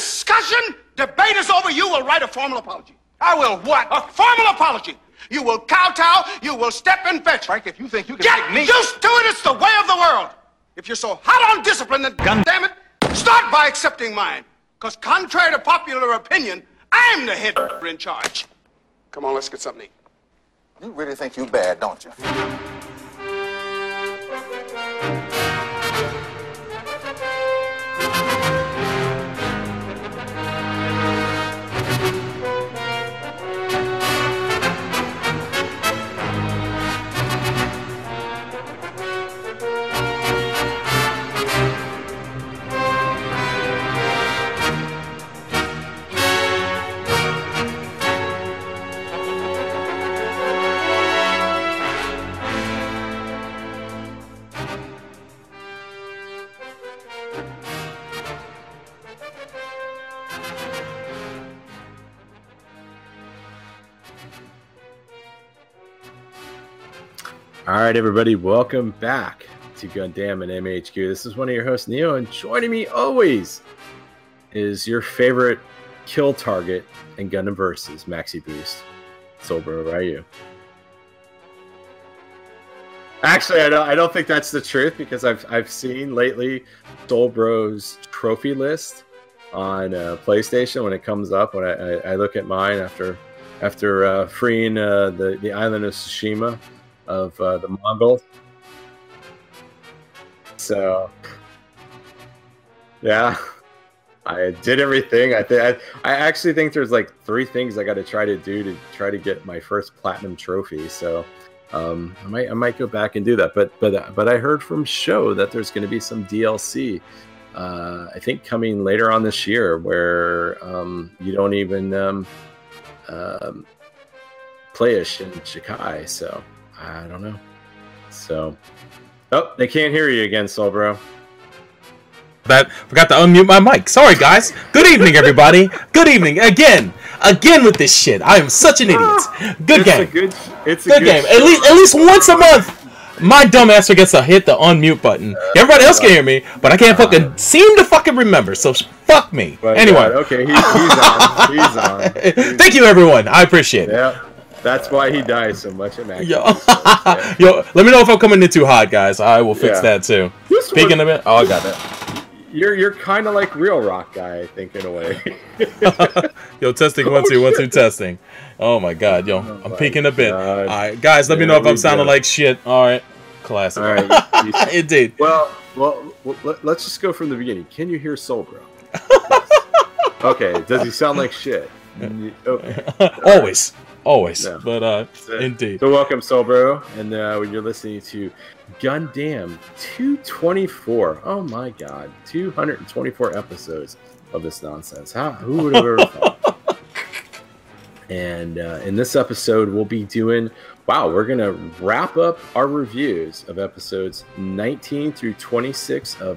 discussion, debate is over, you will write a formal apology. I will what? A formal apology. You will kowtow, you will step and fetch. Frank, if you think you can Get make me... used to it, it's the way of the world. If you're so hot on discipline, then Gun- damn it, start by accepting mine. Because contrary to popular opinion, I'm the head in charge. Come on, let's get something to eat. You really think you bad, don't you? All right, everybody, welcome back to Gundam and MHQ. This is one of your hosts, Neo, and joining me always is your favorite kill target in Gundam Versus, Maxi Boost. Sober, you? Actually, I don't. I don't think that's the truth because I've I've seen lately Soulbro's trophy list on uh, PlayStation when it comes up. When I, I, I look at mine after after uh, freeing uh, the the island of Tsushima of uh, the Mongols. So, yeah, I did everything. I think I, actually think there's like three things I got to try to do to try to get my first platinum trophy. So, um, I might I might go back and do that. But but but I heard from Show that there's going to be some DLC. Uh, I think coming later on this year where um, you don't even um, um, play a Jin Sakai. So I don't know. So, oh, they can't hear you again, Soul Bro. That forgot to unmute my mic. Sorry, guys. Good evening, everybody. Good evening again, again with this shit. I am such an idiot. Ah, good it's game. A good, it's a good, game. At least, at least once a month. My dumb ass forgets to hit the unmute button. Uh, everybody else can uh, hear me, but I can't uh, fucking seem to fucking remember. So fuck me. But, anyway, uh, okay, he, he's on. He's on. He's- thank you, everyone. I appreciate it. Yeah, that's why he dies so much. in action. Yo, yo, let me know if I'm coming in too hot, guys. I will fix Yeah. that too. This Speaking one- of it, oh, I got that. You're you're kind of like real rock guy, I think, in a way. Yo, testing Oh, one two one two shit. testing. Oh my god, yo, oh, I'm peeking a bit. God. All right, guys, let me know if I'm sounding like shit. All right, classic. All right. Indeed. well, well, well, let, us just go from the beginning. Can you hear Soul Bro? okay. Does he sound like shit? Okay. always, always. No. But uh, So- indeed. So welcome, Soul Bro, and uh, when you're listening to Gundam 224. Oh my God, 224 episodes of this nonsense. How? Who would have ever thought? And uh, in this episode, we'll be doing. Wow, we're gonna wrap up our reviews of episodes 19 through 26 of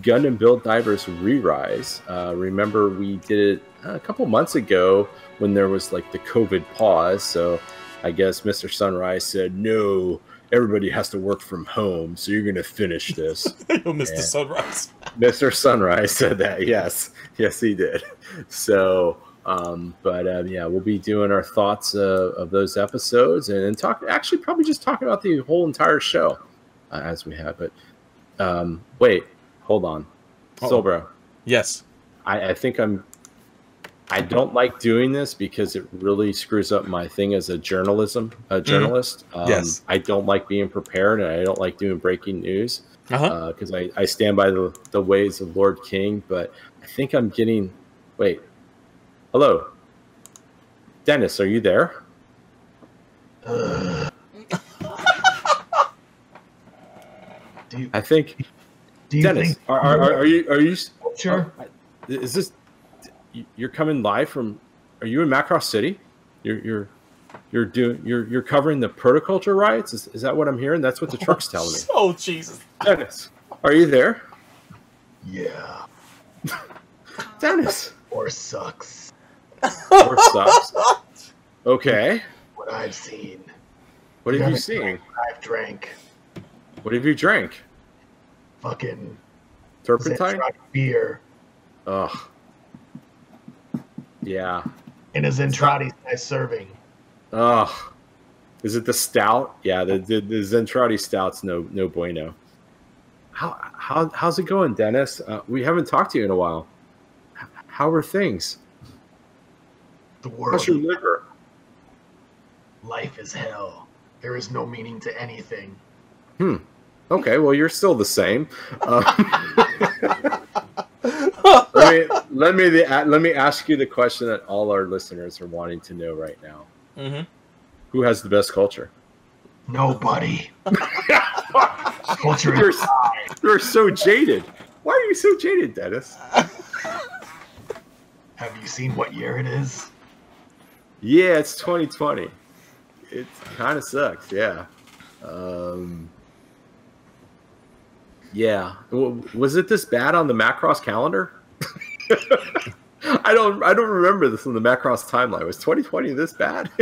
Gundam Build Divers Re-Rise. Uh, remember, we did it a couple months ago when there was like the COVID pause. So I guess Mr. Sunrise said, no, everybody has to work from home. So you're going to finish this. Mr. Sunrise. Mr. Sunrise said that. Yes. Yes, he did. So, um, but uh, yeah, we'll be doing our thoughts uh, of those episodes and, and talk, actually, probably just talking about the whole entire show uh, as we have it. Um, wait, hold on. Uh-oh. Soulbro. Yes. I, I think I'm. I don't like doing this because it really screws up my thing as a journalism a journalist. Um, Mm-hmm. Yes. I don't like being prepared, and I don't like doing breaking news Uh huh. because I, I stand by the, the ways of Larry King. But I think I'm getting. Wait. Hello, Dennis. Are you there? Do you, I think do you Dennis. think Are, are, are, are you are you oh, Sure. are- is this you're coming live from? Are you in Macross City? You're you're you're doing you're you're covering the protoculture riots. Is, is that what I'm hearing? That's what the truck's telling me. Oh Jesus. Dennis, are you there? Yeah. Dennis, Or sucks. or sucks. Okay, What I've seen. what have you seen? I've drank. What have you drank? Fucking Turpentine? Beer. Ugh. Yeah. in a Zentradi size serving. Oh, is it the stout? Yeah, the the, the Zentradi stout's no no bueno. How how how's it going, Dennis? Uh, we haven't talked to you in a while. How are things? The world, How's your liver? life is hell. There is no meaning to anything. Okay, well you're still the same. Um, let me let me the, let me ask you the question that all our listeners are wanting to know right now. Mhm. Who has the best culture? Nobody. Culture You're, you're so jaded. Why are you so jaded, Dennis? Have you seen what year it is? Yeah, it's 2020. It kind of sucks. Yeah. Um, yeah. Was it this bad on the Macross calendar? I don't. I don't remember this in the Macross timeline. Was 2020 this bad?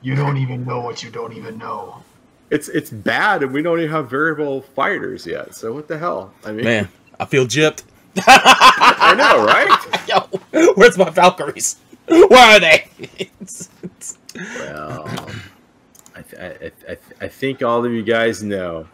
You don't even know what you don't even know. it's it's bad, and we don't even have variable fighters yet. So what the hell? I mean, Man, I feel gypped. I know, right? Yo, where's my Valkyries? Where are they? Well, I, th- I, I, th- I think all of you guys know.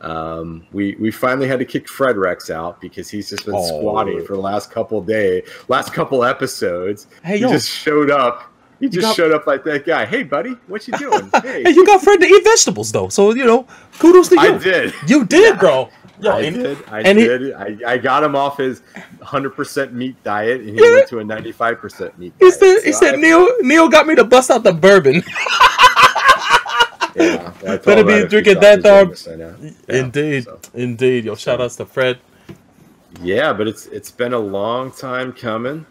Um, we we finally had to kick Fred Rex out because he's just been Oh. squatting for the last couple day, last couple episodes. Hey, he yo. just showed up. He just got- showed up like that guy. Hey, buddy, what you doing? Hey, hey, you got Fred to eat vegetables though, so you know, kudos to you. I did. You did, bro. Yo, I did. I and he- did. I, I got him off his 100% meat diet, and he Yeah. went to a 95% meat He diet. said, he said, I- Neil, Neil got me to bust out the bourbon. yeah, I Better be right if he drinking that, he was dog. Vegas, I know. Yeah, indeed, so. indeed. Yo, shout outs to Fred. Yeah, but it's it's been a long time coming.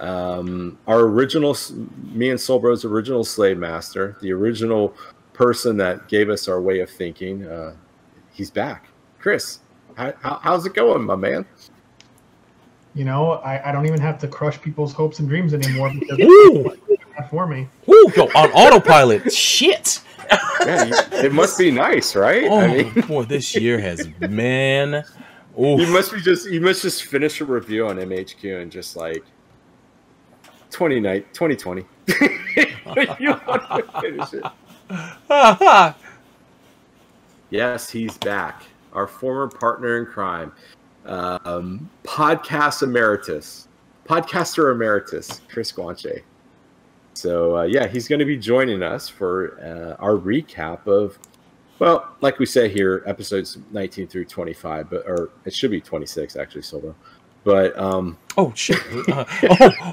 Um, our original, me and Soul Bros' original slave master, the original person that gave us our way of thinking, uh, he's back. Chris, how, how, how's it going, my man? You know, I, I don't even have to crush people's hopes and dreams anymore because Ooh, it's for me. ooh, yo, on autopilot. Shit. Yeah, it must be nice, right? Oh I mean, boy, this year has man. Ooh, you must be just you must just finish a review on MHQ and just like 20 night 2020. you want to finish it. Yes, he's back. Our former partner in crime, um, podcast emeritus, podcaster emeritus, Chris Guanche. So uh, yeah, he's going to be joining us for uh, our recap of, well, like we say here, episodes 19 through 25, but or it should be 26 actually, Solo. But um, Oh shit! Uh,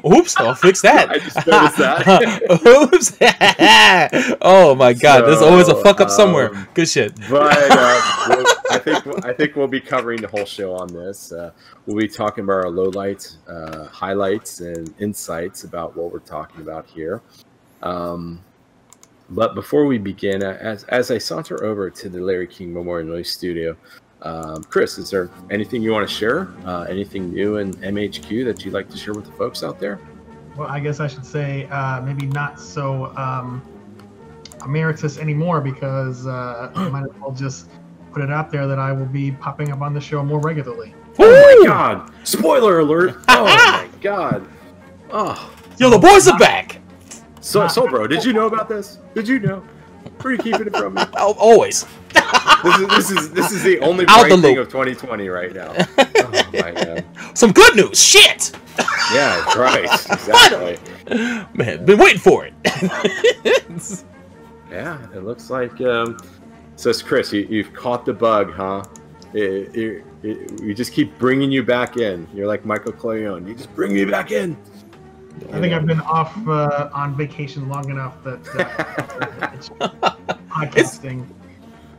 oh, oops! I'll fix that. I just noticed that. oops! oh my god! There's always a fuck up somewhere. um, Good shit. but uh, we'll, I think I think we'll be covering the whole show on this. Uh, we'll be talking about our lowlights, uh, highlights, and insights about what we're talking about here. Um, but before we begin, uh, as as I saunter over to the Larry King Memorial Noise Studio, um, Chris, is there anything you want to share? Uh, anything new in MHQ that you'd like to share with the folks out there? Well, I guess I should say uh, maybe not so um, emeritus anymore because uh, I might as well just put it out there that I will be popping up on the show more regularly. Oh my God! Spoiler alert! Oh my God! Oh. Yo, the boys are back. So, so, bro, did you know about this? Did you know? Were you keeping it from me? Always. This is this is this is the only Out bright the thing loop. of 2020 right now. Oh my god! Some good news. Shit. Yeah, right. Exactly. Man, been waiting for it. Yeah, it looks like. Um, says Chris, you, you've caught the bug, huh? It, it, it, we just keep bringing you back in. You're like Michael Corleone. You just bring me back in. I think I've been off uh, on vacation long enough that uh, it's podcasting.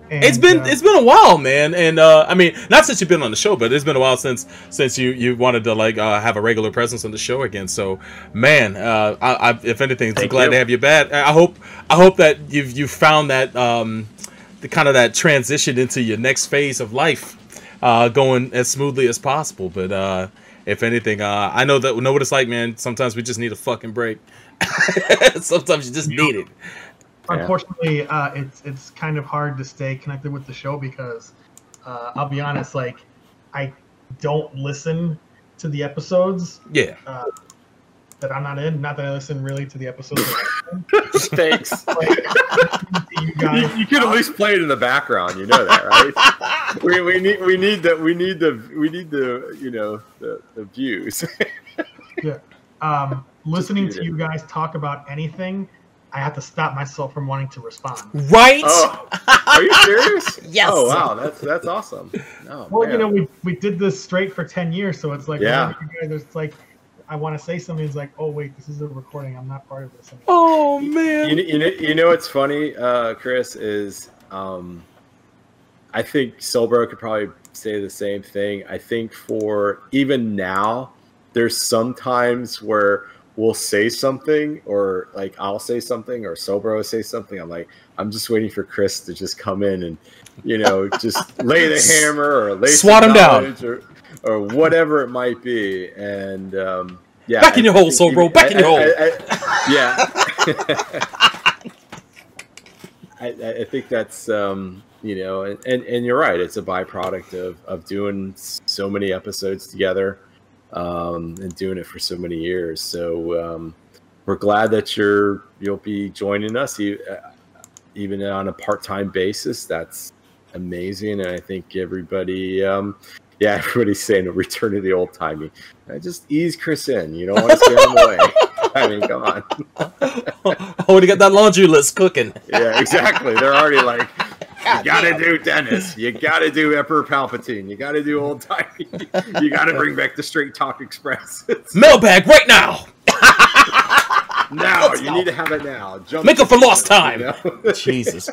And, it's been uh, it's been a while, man, and uh, I mean, not since you've been on the show, but it's been a while since since you you wanted to like uh, have a regular presence on the show again. So, man, uh, I, I if anything, Thank glad you. to have you back. I I hope I hope that you've you found that um, the kind of that transition into your next phase of life uh, going as smoothly as possible. But uh, if anything, uh, I know that know what it's like, man. Sometimes we just need a fucking break. Sometimes you just need it. Unfortunately uh, it's it's kind of hard to stay connected with the show because uh, I'll be honest, like I don't listen to the episodes Yeah. that I'm not in. Not that I listen really to the episodes. Thanks. Like, listening to you You, guys. could at least play it in the background. You know that, right? we, we need we need the we need the we need the you know the, the views. um, listening to you guys talk about anything, I have to stop myself from wanting to respond. Right? oh, are you serious? Yes. Oh wow, that's that's awesome. Oh, Well, you know, we, we did this straight for 10 years, so it's like, Yeah. whenever you guys, it's like, I want to say something, it's like, oh, wait, this is a recording. I'm not part of this. anymore. Oh man. kn- you know, you know what's funny, uh, Chris, is um, I think Soulbro could probably say the same thing. I think for even now, there's some times where we'll say something, or like I'll say something, or Sobro will say something. I'm like, I'm just waiting for Chris to just come in and, you know, just lay the hammer or lay Swat him down. Or, or whatever it might be. And um, yeah, Back in your hole, even- back in your I- hole. I- I- yeah. I, I I think that's um, you know, and, and, and you're right. It's a byproduct of, of doing so many episodes together um, and doing it for so many years. So um, we're glad that you're you'll be joining us, uh, even on a part time basis. That's amazing, and I think everybody. Um, yeah, everybody's saying a return to the old timey. Just ease Chris in. You don't want to scare him away. I mean, come on. I already got that laundry list cooking. Yeah, exactly. They're already like, you gotta do Dennis. You gotta do Emperor Palpatine. You gotta do old timey. You gotta bring back the Straight Talk Express. Mailbag right now. now you need to have it now. Jump Make up for lost time. you know? Jesus.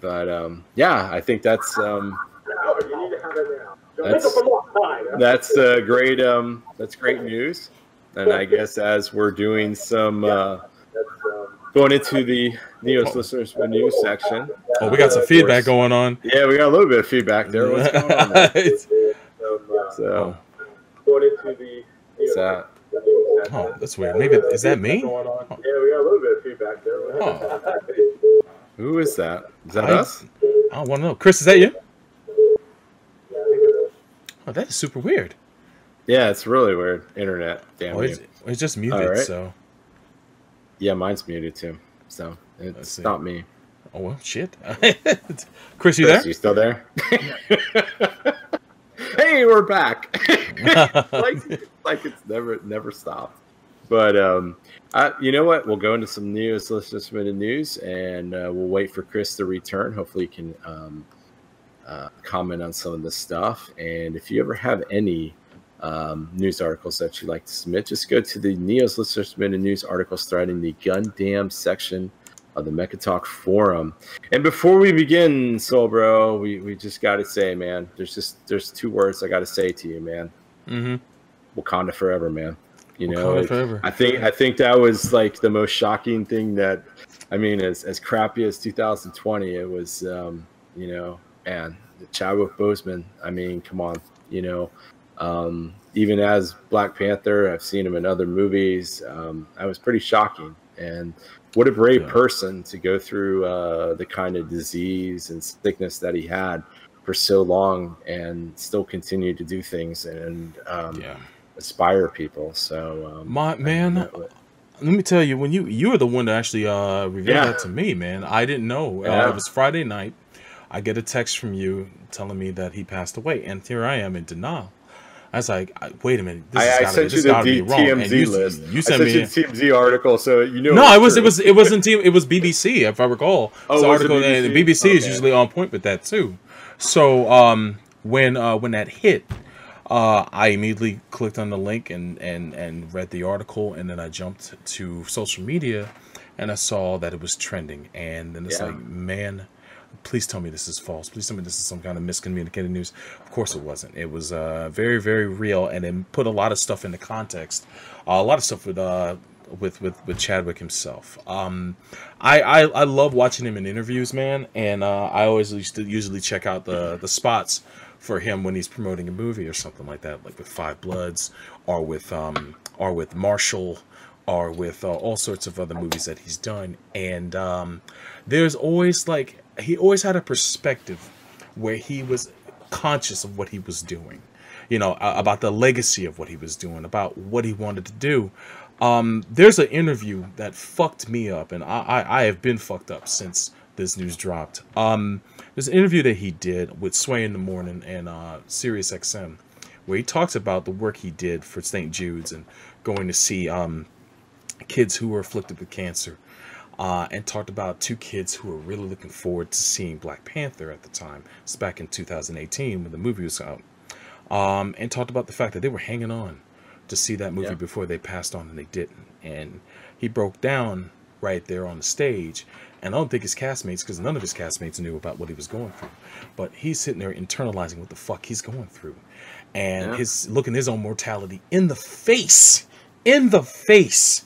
but um, yeah, I think that's um, that's that's uh, great. Um, that's great news. And I guess as we're doing some uh, going into the Neos listeners news section. oh, we got some uh, of feedback course- going on. Yeah, we got a little bit of feedback there. What's going on? there? So going into the that. Oh, that's weird. Maybe is that me? Yeah, we got a little bit of feedback there. Oh, Who is that? Is that I- us? I don't want to know. Chris, is that you? Oh, that is super weird. Yeah, it's really weird. Internet, damn Oh, you. it's, it's just muted. All right. So, Yeah, mine's muted too. So it's not me. oh well, shit. Chris, you Chris, there? you still there? hey, we're back. like, like it's never never stopped. But um, I, you know what? We'll go into some news, listener submitted news, and uh, we'll wait for Chris to return. Hopefully, he can um, uh, comment on some of this stuff. And if you ever have any um, news articles that you'd like to submit, just go to the Neos listener submitted news articles thread in the Gundam section of the Mecha Talk forum. And before we begin, Soul Bro, we, we just got to say, man, there's just there's two words I got to say to you, man. Mm-hmm. Wakanda forever, man. You know, Wakanda forever. I think I think that was like the most shocking thing that I mean, as as crappy as 2020, it was um, you know, man, the Chadwick Boseman. I mean, come on, you know, um, even as Black Panther, I've seen him in other movies. Um, I was pretty shocking, and what a brave Yeah. person to go through uh, the kind of disease and sickness that he had for so long and still continue to do things and um, Yeah. inspire people. So, um, My man, let me tell you, when you you were the one that actually uh revealed Yeah. that to me, man. I didn't know. Uh, it was Friday night. I get a text from you telling me that he passed away, and here I am in denial. I was like, "Wait a minute, this I, has I gotta, sent you the D- wrong." TMZ you, list. You I sent sent me. you the TMZ article, so you know. no, it was true. it was it wasn't it was BBC if I recall. Oh, it's was it article and BBC? BBC is usually on point with that too. So um when uh when that hit, uh I immediately clicked on the link and and and read the article and then I jumped to social media and I saw that it was trending and then it's Yeah. like man please tell me this is false please tell me this is some kind of miscommunicated news of course it wasn't it was uh very very real and it put a lot of stuff into context uh, a lot of stuff with uh with with with Chadwick himself. Um, I, I I love watching him in interviews, man, and uh, I always used to usually check out the the spots for him when he's promoting a movie or something like that, like with Five Bloods or with um or with Marshall or with uh, all sorts of other movies that he's done. And um, there's always like he always had a perspective where he was conscious of what he was doing, you know, about the legacy of what he was doing, about what he wanted to do. Um, there's an interview that fucked me up, and I, I, I have been fucked up since this news dropped. Um, there's an interview that he did with Sway in the Morning and uh, Sirius XM, where he talks about the work he did for St. Jude's and going to see um, kids who were afflicted with cancer, uh, and talked about two kids who were really looking forward to seeing Black Panther at the time. It's back in 2018 when the movie was out, um, and talked about the fact that they were hanging on to see that movie Yeah. before they passed on and they didn't. And he broke down right there on the stage. And I don't think his castmates, because none of his castmates knew about what he was going through. But he's sitting there internalizing what the fuck he's going through. And Yeah. his looking his own mortality in the face. In the face.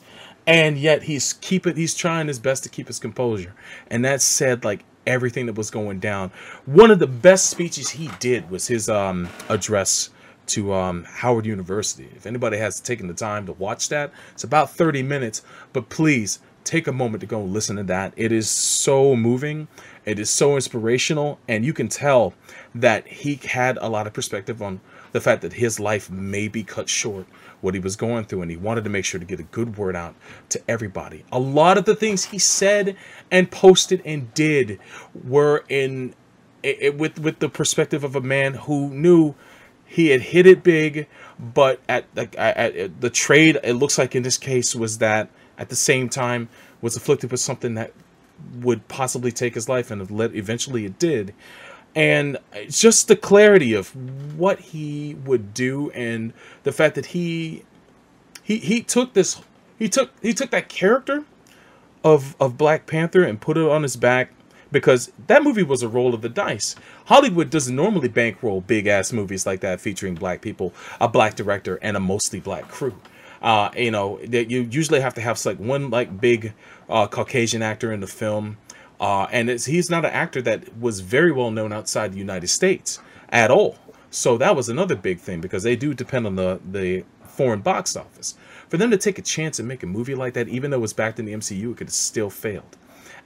And yet he's keeping he's trying his best to keep his composure. And that said like everything that was going down. One of the best speeches he did was his um address to um, Howard University. If anybody has taken the time to watch that, it's about 30 minutes, but please take a moment to go listen to that. It is so moving, it is so inspirational, and you can tell that he had a lot of perspective on the fact that his life may be cut short, what he was going through, and he wanted to make sure to get a good word out to everybody. A lot of the things he said and posted and did were in it, it- with with the perspective of a man who knew he had hit it big, but at, at the trade, it looks like in this case was that at the same time was afflicted with something that would possibly take his life, and eventually it did. And just the clarity of what he would do, and the fact that he he he took this he took he took that character of of Black Panther and put it on his back because that movie was a roll of the dice. Hollywood doesn't normally bankroll big ass movies like that featuring black people, a black director, and a mostly black crew. Uh, you know, that you usually have to have like one like big uh, Caucasian actor in the film, uh, and it's, he's not an actor that was very well known outside the United States at all. So that was another big thing because they do depend on the the foreign box office. For them to take a chance and make a movie like that, even though it was backed in the MCU, it could have still failed.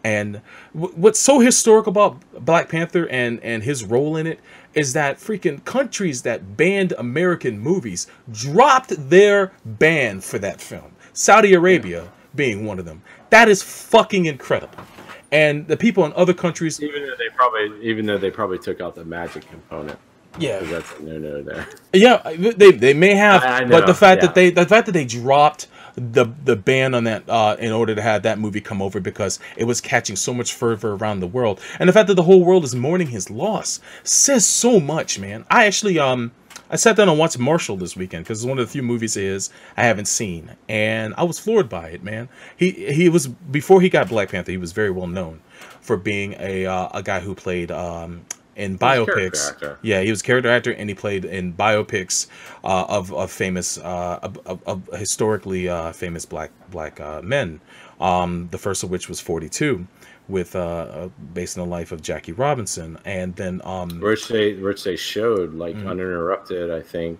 And what's so historical about Black Panther and and his role in it is that freaking countries that banned American movies dropped their ban for that film. Saudi Arabia being one of them. That is fucking incredible. And the people in other countries, Even though they probably, even though they probably took out the magic component, yeah, that's a no-no there. Yeah, they they may have, I- I but the fact yeah. that they the fact that they dropped the the ban on that uh, in order to have that movie come over because it was catching so much fervor around the world, and the fact that the whole world is mourning his loss says so much, man. I actually um I sat down and watched Marshall this weekend because it's one of the few movies is I haven't seen, and I was floored by it, man. He he was before he got Black Panther, he was very well known for being a uh, a guy who played um in biopics. Yeah, he was a character actor, and he played in biopics uh, of of famous, uh, of, of, of historically uh, famous black black uh, men. Um, the first of which was Forty Two, with uh, uh, based on the life of Jackie Robinson, and then um, Which they, which they showed like Mm. uninterrupted, I think,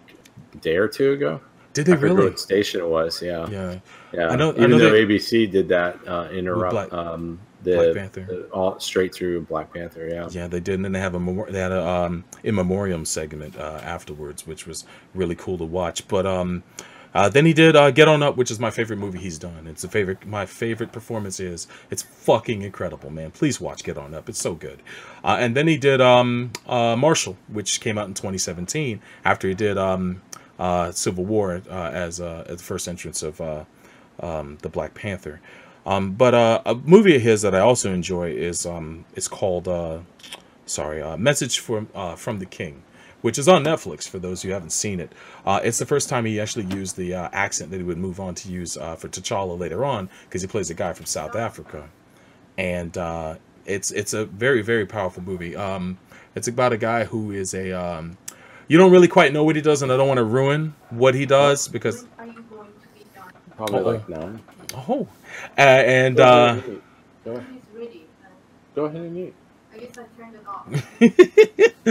a day or two ago. did they I really? what station it was. Yeah, yeah. Yeah, I know- I Even know though they- ABC did that uh, interrupt Black- um, the, Black Panther. the- all straight through Black Panther. Yeah. Yeah, they did, and then they have a memor- they had a um, in memoriam segment uh, afterwards, which was really cool to watch. But um, uh, then he did uh, Get On Up, which is my favorite movie he's done. It's a favorite. My favorite performance is it's fucking incredible, man. Please watch Get On Up. It's so good. Uh, and then he did um, uh, Marshall, which came out in 2017 after he did um, uh, Civil War uh, as as the first entrance of um, the Black Panther. Um, but a movie of his that I also enjoy is um, it's called sorry, Message from from the King, which is on Netflix for those who haven't seen it. Uh, it's the first time he actually used the uh, accent that he would move on to use uh, for T'Challa later on because he plays a guy from South Africa, and uh, it's it's a very very powerful movie. Um, it's about a guy who is a um, you don't really quite know what he does, and I don't want to ruin what he does because Are you going to be done? Probably Uh-oh. like nine. oh, uh, and uh, Go ahead, Uh, go ahead and eat.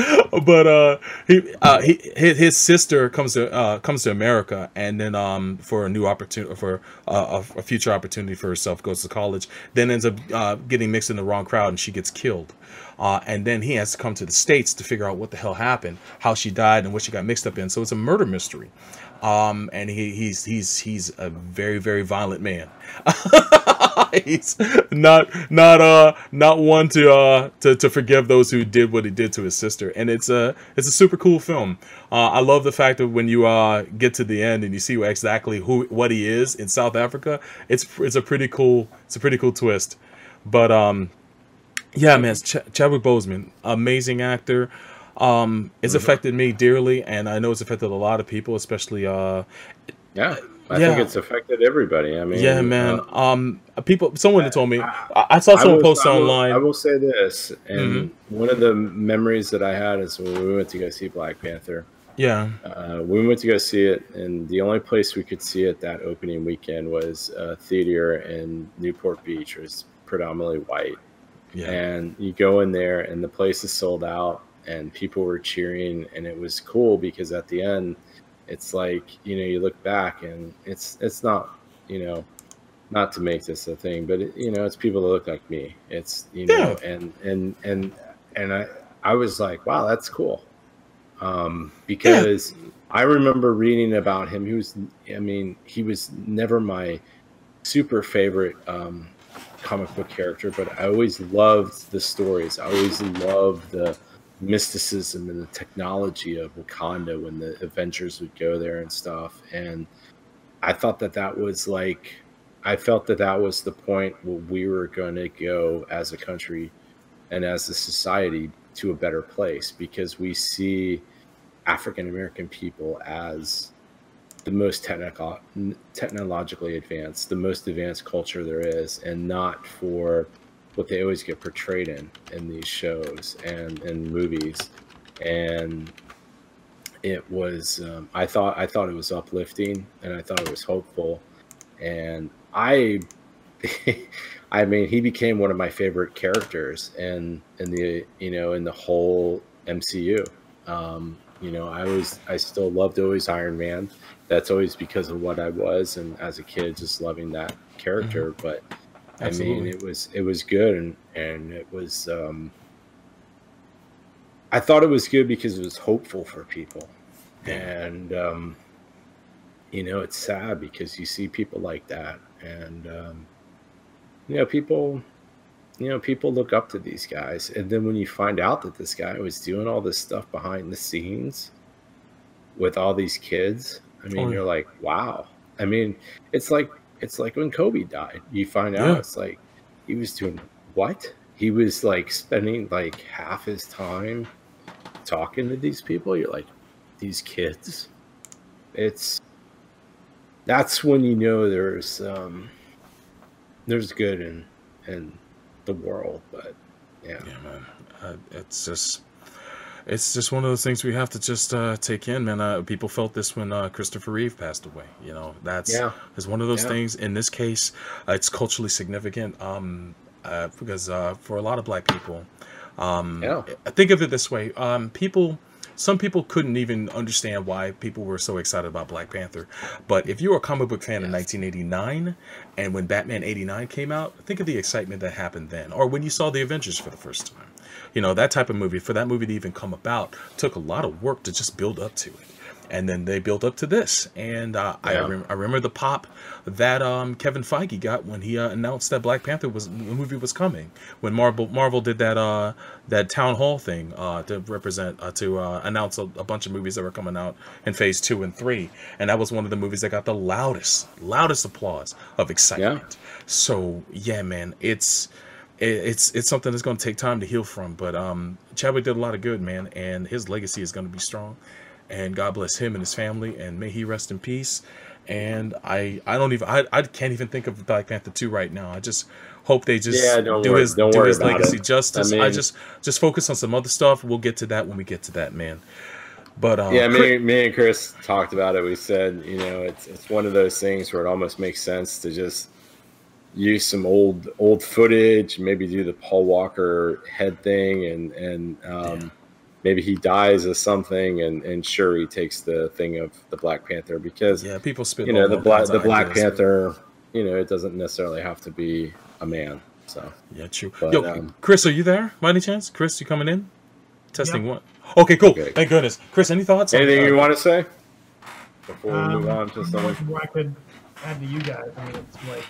But uh he uh he his, his sister comes to uh comes to america and then um for a new opportunity for uh, a, a future opportunity for herself goes to college then ends up uh getting mixed in the wrong crowd and she gets killed uh, and then he has to come to the states to figure out what the hell happened, how she died, and what she got mixed up in. So it's a murder mystery. Um, and he, he's he's he's a very very violent man. he's not not uh not one to uh to, to forgive those who did what he did to his sister. And it's a it's a super cool film. Uh, I love the fact that when you uh get to the end and you see exactly who what he is in South Africa, it's it's a pretty cool it's a pretty cool twist. But um yeah, man, Ch- Chadwick Boseman, amazing actor. Um, it's affected me dearly, and I know it's affected a lot of people, especially uh, Yeah, I Yeah. think it's affected everybody. I mean, yeah, man. uh, Um, people, someone told me. I, I saw I someone will- post I will- online. I will say this, and Mm-hmm. one of the memories that I had is when we went to go see Black Panther. yeah, Uh, we went to go see it, and the only place we could see it that opening weekend was a theater in Newport Beach. It was predominantly white, yeah, and you go in there, and the place is sold out, and people were cheering, and it was cool because at the end, it's like you know you look back, and it's it's not you know not to make this a thing, but it, you know it's people that look like me. It's you know, and and and and I I was like, wow, that's cool, um, because I remember reading about him. He was, I mean, he was never my super favorite um, comic book character, but I always loved the stories. I always loved the mysticism and the technology of Wakanda when the Avengers would go there and stuff. And I thought that that was like, I felt that that was the point where we were going to go as a country and as a society to a better place because we see African American people as the most technologically advanced, the most advanced culture there is, and not for what they always get portrayed in in these shows and in movies. And it was, um, I thought, I thought it was uplifting, and I thought it was hopeful, and I. I mean, he became one of my favorite characters in in the you know in the whole MCU. Um, you know, I was I still loved always Iron Man. That's always because of what I was and as a kid just loving that character. But I mean, it was it was good and and it was. Um, I thought it was good because it was hopeful for people, and um, you know, it's sad because you see people like that, and um, you know, people you know, people look up to these guys. And then when you find out that this guy was doing all this stuff behind the scenes with all these kids, I mean, Oh, you're like, wow. I mean, it's like it's like when Kobe died. You find out Yeah. it's like he was doing what? He was like spending like half his time talking to these people. You're like, these kids. It's that's when you know there's um there's good in in the world, but yeah. yeah, man. Uh, it's just. It's just one of those things we have to just uh, take in, man. Uh, people felt this when uh, Christopher Reeve passed away. You know, that's Yeah. is one of those Yeah. things. In this case, uh, it's culturally significant um, uh, because uh, for a lot of Black people, um, Yeah. Think of it this way: um, people, some people couldn't even understand why people were so excited about Black Panther. But if you were a comic book fan in 1989, and when Batman '89 came out, think of the excitement that happened then, or when you saw the Avengers for the first time. You know, that type of movie. For that movie to even come about, took a lot of work to just build up to it and then they built up to this. And uh, I, rem- I remember the pop that um, Kevin Feige got when he uh, announced that Black Panther was the movie was coming. When Marvel Marvel did that uh, that town hall thing uh, to represent uh, to uh, announce a, a bunch of movies that were coming out in Phase Two and Three, and that was one of the movies that got the loudest loudest applause of excitement. So yeah, man, it's it- it's it's something that's going to take time to heal from. But um, Chadwick did a lot of good, man, and his legacy is going to be strong. And God bless him and his family, and may he rest in peace. And I I don't even I, I can't even think of Black Panther two right now. I just hope they just Yeah, don't worry- his do his legacy it. justice. I I, just just focus on some other stuff. We'll get to that when we get to that, man. But um, yeah, Chris- me, me and Chris talked about it. We said, you know, it's it's one of those things where it almost makes sense to just use some old old footage, maybe do the Paul Walker head thing, and and um, maybe he dies of something, and and sure he takes the thing of the Black Panther because yeah, people spit you know the black the Black ideas. Panther, you know, it doesn't necessarily have to be a man. So Yeah, true. But, Yo, um, Chris, are you there? By any chance, Chris, you coming in? Testing one. Okay, cool. Okay. Thank goodness. Chris, any thoughts? on- anything uh, you want to say before we Um, move on to the something? I could add to you guys. I mean, it's like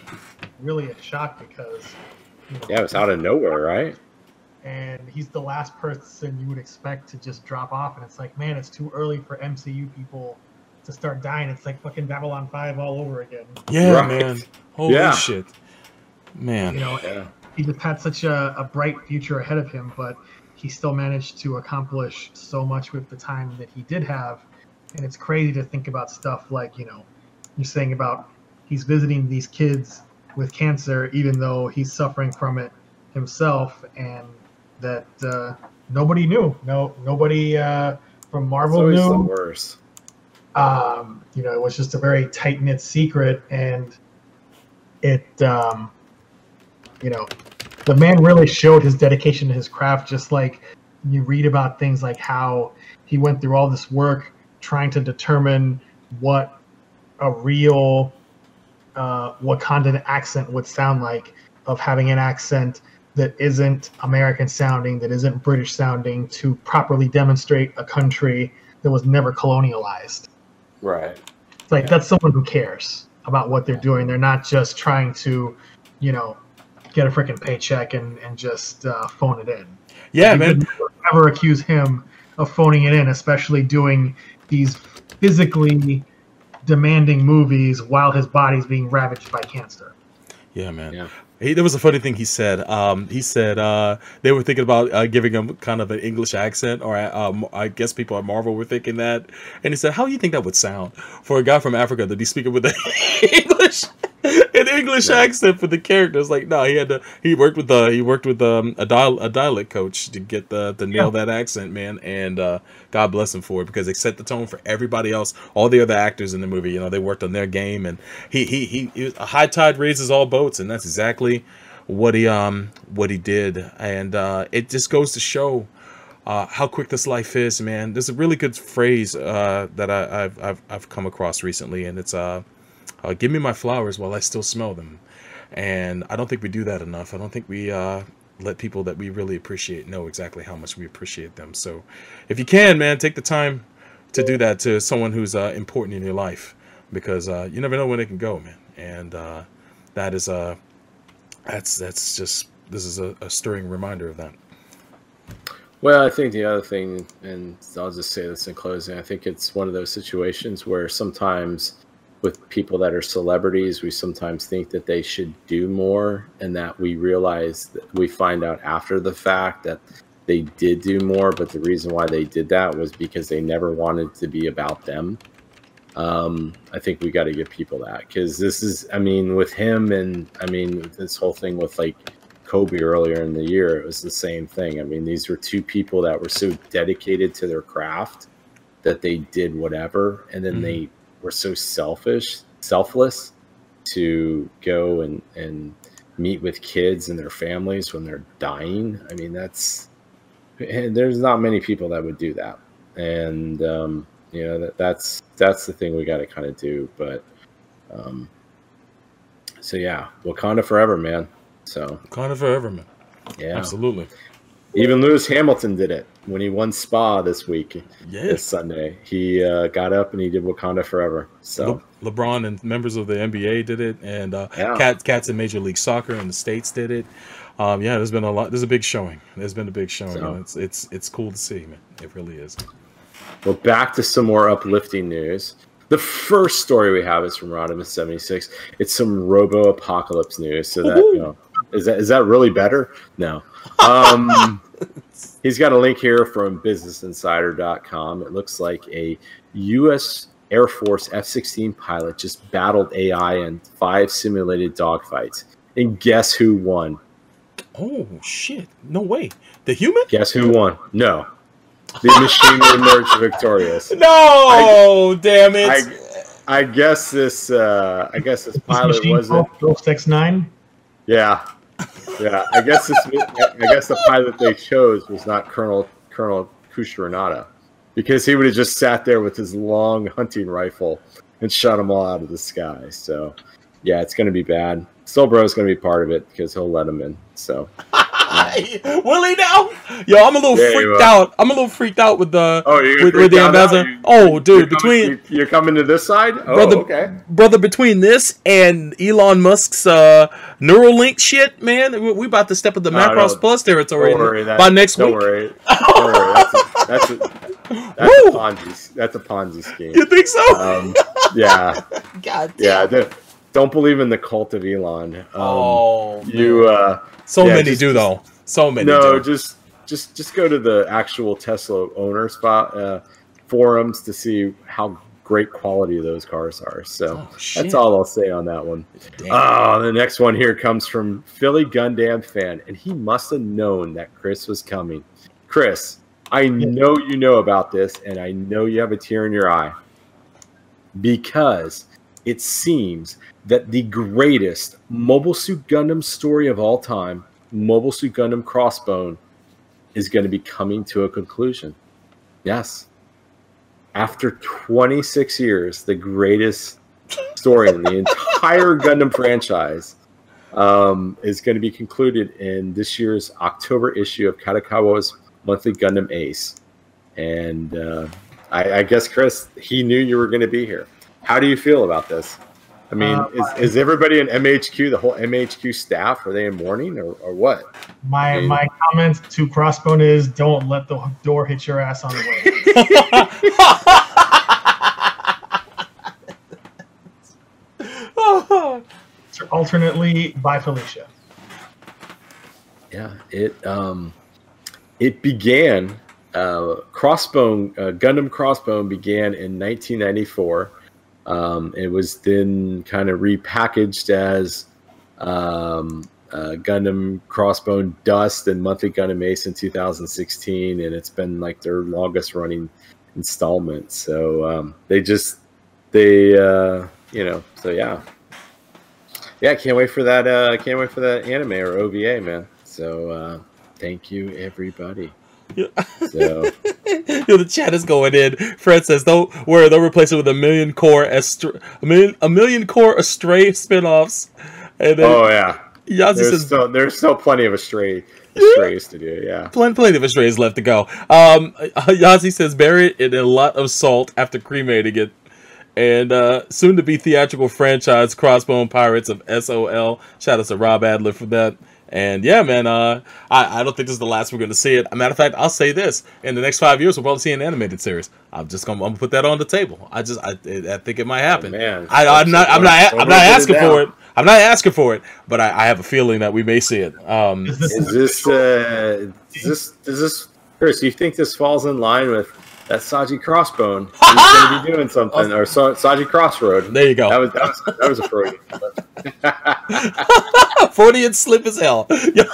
really a shock because you know, Yeah, it was out of nowhere, right? and he's the last person you would expect to just drop off. And it's like, man, it's too early for MCU people to start dying. It's like fucking Babylon Five all over again. Yeah, Right. man. Holy Yeah. shit, man. You know, Yeah. he just had such a, a bright future ahead of him, but he still managed to accomplish so much with the time that he did have. And it's crazy to think about stuff like, you know, you're saying about he's visiting these kids with cancer, even though he's suffering from it himself, and that uh, nobody knew. No, nobody uh, from It's knew. the worst. Um, you know, it was just a very tight knit secret, and it, um, you know, the man really showed his dedication to his craft. Just like you read about things like how he went through all this work trying to determine what a real uh, Wakandan accent would sound like, of having an accent that isn't American sounding, that isn't British sounding, to properly demonstrate a country that was never colonialized. Right. It's like that's someone who cares about what they're doing. They're not just trying to, you know, get a freaking paycheck and and just uh, phone it in. Yeah, man. never, accuse him of phoning it in, especially doing these physically demanding movies while his body's being ravaged by cancer. Yeah, man. Yeah. He, there was a funny thing he said. Um, he said uh, they were thinking about uh, giving him kind of an English accent, or um, I guess people at Marvel were thinking that. And he said, "How do you think that would sound for a guy from Africa to be speaking with an English, an English Yeah. accent for the characters?" Like, no, he had to. He worked with uh, he worked with um, a dial a dialect coach to get the to nail that accent, man. And uh, God bless him for it because they set the tone for everybody else. All the other actors in the movie, you know, they worked on their game, and he he he, he a high tide raises all boats, and that's exactly what he um what he did, and uh, it just goes to show. Uh, how quick this life is, man. There's a really good phrase uh, that I, I've, I've I've come across recently, and it's uh, uh, "Give me my flowers while I still smell them." And I don't think we do that enough. I don't think we uh, let people that we really appreciate know exactly how much we appreciate them. So, if you can, man, take the time to do that to someone who's uh, important in your life, because uh, you never know when it can go, man. And uh, that is uh, that's that's just this is a, a stirring reminder of that. Well, I think the other thing, and I'll just say this in closing, I think it's one of those situations where sometimes with people that are celebrities, we sometimes think that they should do more, and that we realize that we find out after the fact that they did do more, but the reason why they did that was because they never wanted to be about them. Um, I think we got to give people that because this is, I mean, with him and I mean, this whole thing with like Kobe earlier in the year, it was the same thing. I mean, these were two people that were so dedicated to their craft that they did whatever, and then Mhm. they were so selfish, selfless to go and and meet with kids and their families when they're dying. I mean, that's and there's not many people that would do that, and um, you know that that's that's the thing we got to kind of do. But um, so yeah, Wakanda forever, man. So Wakanda forever, man. yeah, Absolutely. even Lewis Hamilton did it when he won Spa this week, Yeah. this Sunday. He uh, got up and he did Wakanda forever. So Le- LeBron and members of the NBA did it, and uh, Yeah. Cat, cats in Major League Soccer in the states did it. Um, yeah, there's been a lot. There's a big showing. There's been a big showing. So- it's it's it's cool to see, man. It really is. Well, back to some more uplifting news. The first story we have is from Rodimus seventy six. It's some Robo Apocalypse news. So that you know, is that is that really better? No. Um, he's got a link here from BusinessInsider.com. It looks like a U.S. Air Force F sixteen pilot just battled AI in five simulated dogfights, and guess who won? Oh shit! No way. The human? Guess who won? No, the machine emerged victorious. No, damn it. I, I guess this uh I guess this pilot Machine wasn't Call Six Nine. yeah. Yeah. I guess this I guess the pilot they chose was not Colonel Colonel Khushrenada. Because he would have just sat there with his long hunting rifle and shot them all out of the sky. So yeah, it's going to be bad. Soulbro is going to be part of it because he'll let him in. So Will he now? Yo, I'm a little Yeah, freaked out. I'm a little freaked out with the Oh, with, with the ambassador. oh, dude, you're between coming, you're, coming to this side. Oh, Brother- okay. brother, between this and Elon Musk's uh, Neuralink shit, man, we, we about to step into No, Macross Plus territory Don't worry. That, by next don't week. Worry. Don't worry. That's a, that's a, that's a Ponzi. That's a Ponzi scheme. You think so? Um, yeah, God damn. yeah. the- don't believe in the cult of Elon. Um, oh, you. Uh, so yeah, many just- do though. So many. no, do. just just just go to the actual Tesla owner spot uh, forums to see how great quality those cars are. So Oh, that's all I'll say on that one. Damn. Oh, the next one here comes from Philly Gundam fan, and he must have known that Chris was coming. Chris, I know you know about this, and I know you have a tear in your eye because it seems that the greatest Mobile Suit Gundam story of all time, Mobile Suit Gundam Crossbone, is going to be coming to a conclusion. Yes. After 26 years, the greatest story in the entire Gundam franchise um, is going to be concluded in this year's October issue of Kadokawa's monthly Gundam Ace. And uh, I, I guess, Chris, he knew you were going to be here. How do you feel about this? I mean, Uh, is, is everybody in MAHQ, the whole MAHQ staff, are they in mourning or, or what? My Mm. my comment to Crossbone is don't let the door hit your ass on the way. Alternately, by Felicia. Yeah, it um, it began. Uh, Crossbone uh, Gundam Crossbone began in 1994. Um, it was then kind of repackaged as um, uh, Gundam Crossbone Dust and Monthly Gundam Ace in 2016, and it's been like their longest running installment. So um, they just they uh, you know so yeah yeah can't wait for that uh, can't wait for that anime or OVA man. So uh, thank you everybody. So Yo, the chat is going in. Fred says "Don't where they'll replace it with a million core Astra, a million a million core Astray spin-offs. And then oh yeah, Yazzie there's says still there's still plenty of astray astrays to do. Yeah. plenty, plenty of Astrays left to go. Um, Yazzie says bury it in a lot of salt after cremating it. And uh, soon to be theatrical franchise Crossbone Pirates of SOL. Shout out to Rob Adler for that. And yeah, man, uh, I, I don't think this is the last we're going to see it. A matter of fact, I'll say this: in the next five years, we'll probably see an animated series. I'm just gonna, I'm gonna put that on the table. I just, I, I think it might happen. Oh, man. I, I'm not, I'm not, I'm not asking for it. I'm not asking for it, but I, I have a feeling that we may see it. Um, Is this, Is this uh, is this is this Chris? Do you think this falls in line with that Saji Crossbone? He's going to be doing something, or Sa- Saji Crossroad. there you go. That was that was that was a Freudian. Freudian slip as hell. you know,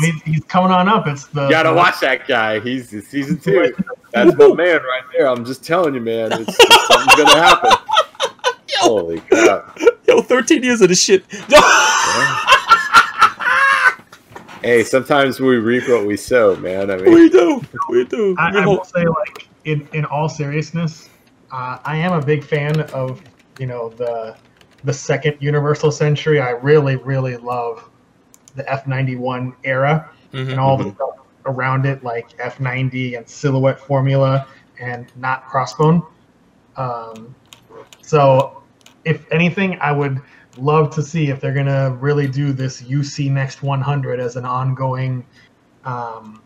he's, he's coming on up. It's the You gotta watch that guy. He's in season two. That's my man right there. I'm just telling you, man. It's, it's something's gonna happen. Holy crap! Yo, 13 years of this shit. Hey, sometimes we reap what we sow, man. I mean, we do. We do. I, We I hope- will say, like in in all seriousness, uh, I am a big fan of you know the the second Universal Century. I really really love the F ninety one era Mhm. and all the stuff around it, like F ninety and Silhouette Formula and not Crossbone. Um, so, if anything, I would love to see if they're gonna really do this UC Next 100 as an ongoing um,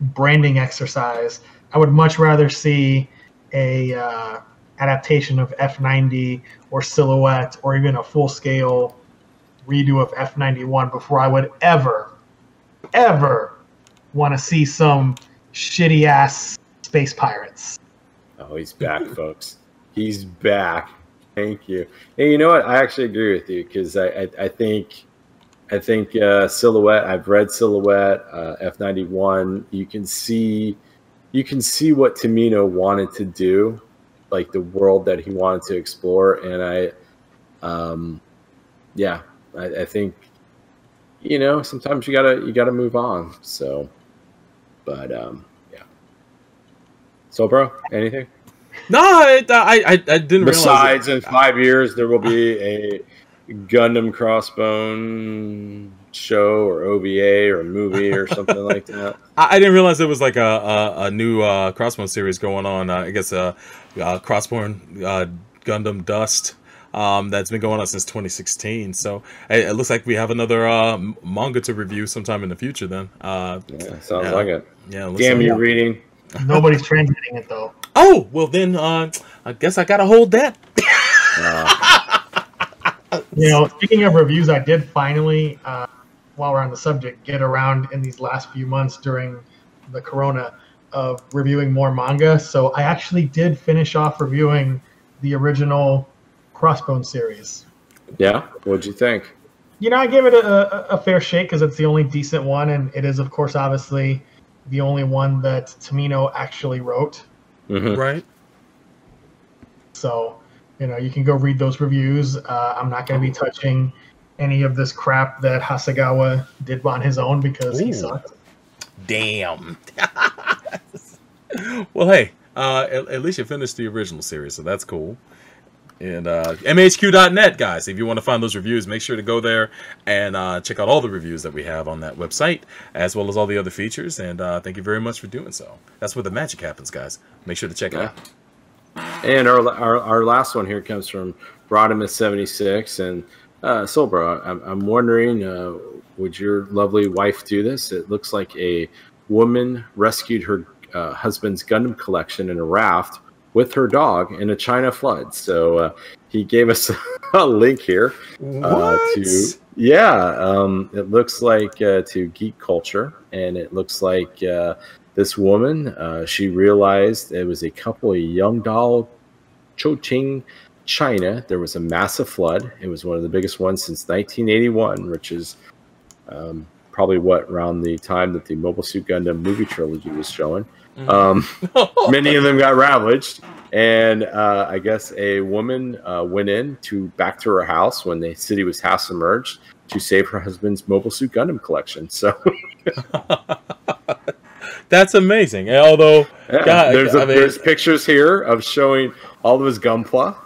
branding exercise. I would much rather see a uh, adaptation of F90 or Silhouette or even a full scale redo of F91 before I would ever, ever want to see some shitty ass space pirates. Oh, he's back, folks. He's back. Thank you. Hey, you know what? I actually agree with you because I, I, I think I think uh, silhouette. I've read silhouette uh, F ninety one. You can see you can see what Tomino wanted to do, like the world that he wanted to explore, and I, um, yeah, I, I think you know sometimes you gotta you gotta move on. So, but um, yeah. So, bro, anything? No, I, I, I, I didn't realize. Besides, in five years, there will be a Gundam Crossbone show or OVA or movie or something like that. I, I didn't realize there was like a a, a new uh, Crossbone series going on. Uh, I guess uh, uh, Crossbone uh, Gundam Dust. Um, that's been going on since 2016. So it, it looks like we have another uh, manga to review sometime in the future. Then, uh, Yeah, sounds Yeah. like it. yeah. it looks Damn like- you, reading. Nobody's translating it though. Oh well, then uh, I guess I gotta hold that. Uh, You know, speaking of reviews, I did finally, uh, while we're on the subject, get around in these last few months during the corona of reviewing more manga. So I actually did finish off reviewing the original Crossbone series. yeah, what'd you think? You know, I gave it a, a, a fair shake because it's the only decent one, and it is, of course, obviously the only one that Tomino actually wrote. Mhm. Right. So, you know, you can go read those reviews. Uh, I'm not going to be touching any of this crap that Hasegawa did on his own because he Ooh. sucked. Damn. well, hey, uh, at, at least you finished the original series, so that's cool. And uh, MAHQ.net, guys, if you want to find those reviews, make sure to go there and uh, check out all the reviews that we have on that website, as well as all the other features. And uh, thank you very much for doing so. That's where the magic happens, guys. Make sure to check it out. And our, our our last one here comes from Rodimus seventy six and uh, Soulbro. I'm, I'm wondering, uh, would your lovely wife do this? It looks like a woman rescued her uh, husband's Gundam collection in a raft with her dog in a China flood. So uh, he gave us a link here uh, to yeah. Um, it looks like uh, to Geek Culture, and it looks like uh, this woman. Uh, she realized it was a couple of young doll, Chongqing, China. There was a massive flood. It was one of the biggest ones since 1981, which is um, probably what around the time that the Mobile Suit Gundam movie trilogy was showing. Um, many of them got ravaged, and uh, I guess a woman uh, went in to back to her house when the city was half submerged to save her husband's Mobile Suit Gundam collection. So That's amazing. And Although, yeah, God, there's, a, I mean- there's pictures here of showing all of his Gunpla.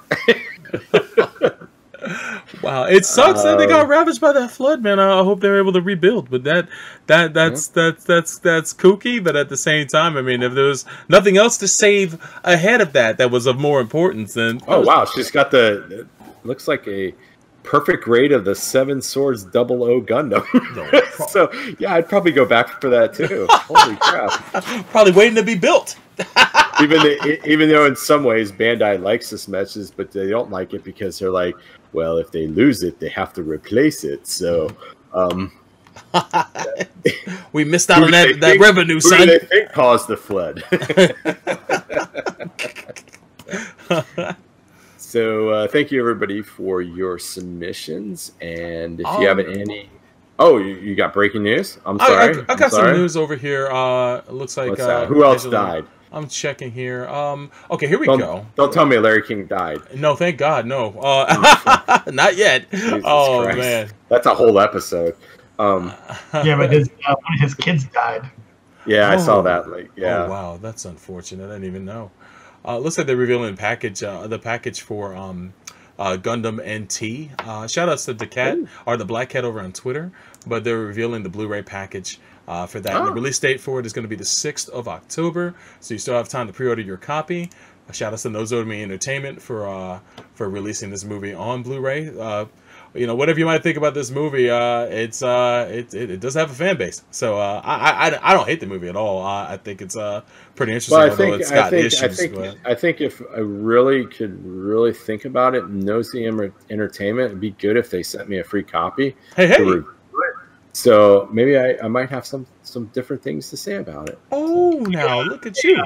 Wow, it sucks that they got Um, ravaged by that flood, man. I hope they're able to rebuild. But that that that's that's that's that's kooky. But at the same time, I mean, if there was nothing else to save ahead of that that was of more importance, then Oh wow, she's got the looks like a perfect grade of the Seven Swords Double O Gundam. so yeah, I'd probably go back for that too. Holy crap! probably waiting to be built. even the, even though in some ways Bandai likes this message, but they don't like it because they're like, well, if they lose it, they have to replace it. So, um, We missed out on that, that think- revenue, who son. do they think caused the flood? so, uh, thank you everybody for your submissions, and if you have Um, any, oh, you, you got breaking news? I'm sorry. I, I I'm got some news over here. Uh, it looks like uh. Who else died? I'm checking here. Um, okay, here we Don't, go. don't tell me Larry King died. No, thank God, no. Uh, not yet. Jesus oh Christ. man. That's a whole episode. Um, Yeah, but his uh, one of his kids died. yeah, I saw Oh. that. Like, yeah. Oh wow, that's unfortunate. I didn't even know. Uh, looks like they're revealing package uh, the package for um, uh, Gundam NT. Uh, shout outs to the cat or the Black Cat over on Twitter, but they're revealing the Blu-ray package uh, for that. And the Oh. release date for it is going to be the sixth of October, so you still have time to pre-order your copy. Uh, shout out to Nozomi Entertainment for uh, for releasing this movie on Blu-ray. Uh, you know, whatever you might think about this movie, uh, it's uh, it, it, it does have a fan base. So uh, I, I I don't hate the movie at all. Uh, I think it's uh pretty interesting. Well, I although think it's I got think issues. I think but I think if I really could really think about it, Nosy Entertainment, it'd be good if they sent me a free copy. hey, hey, review it. So maybe I, I might have some some different things to say about it. oh, now look at you.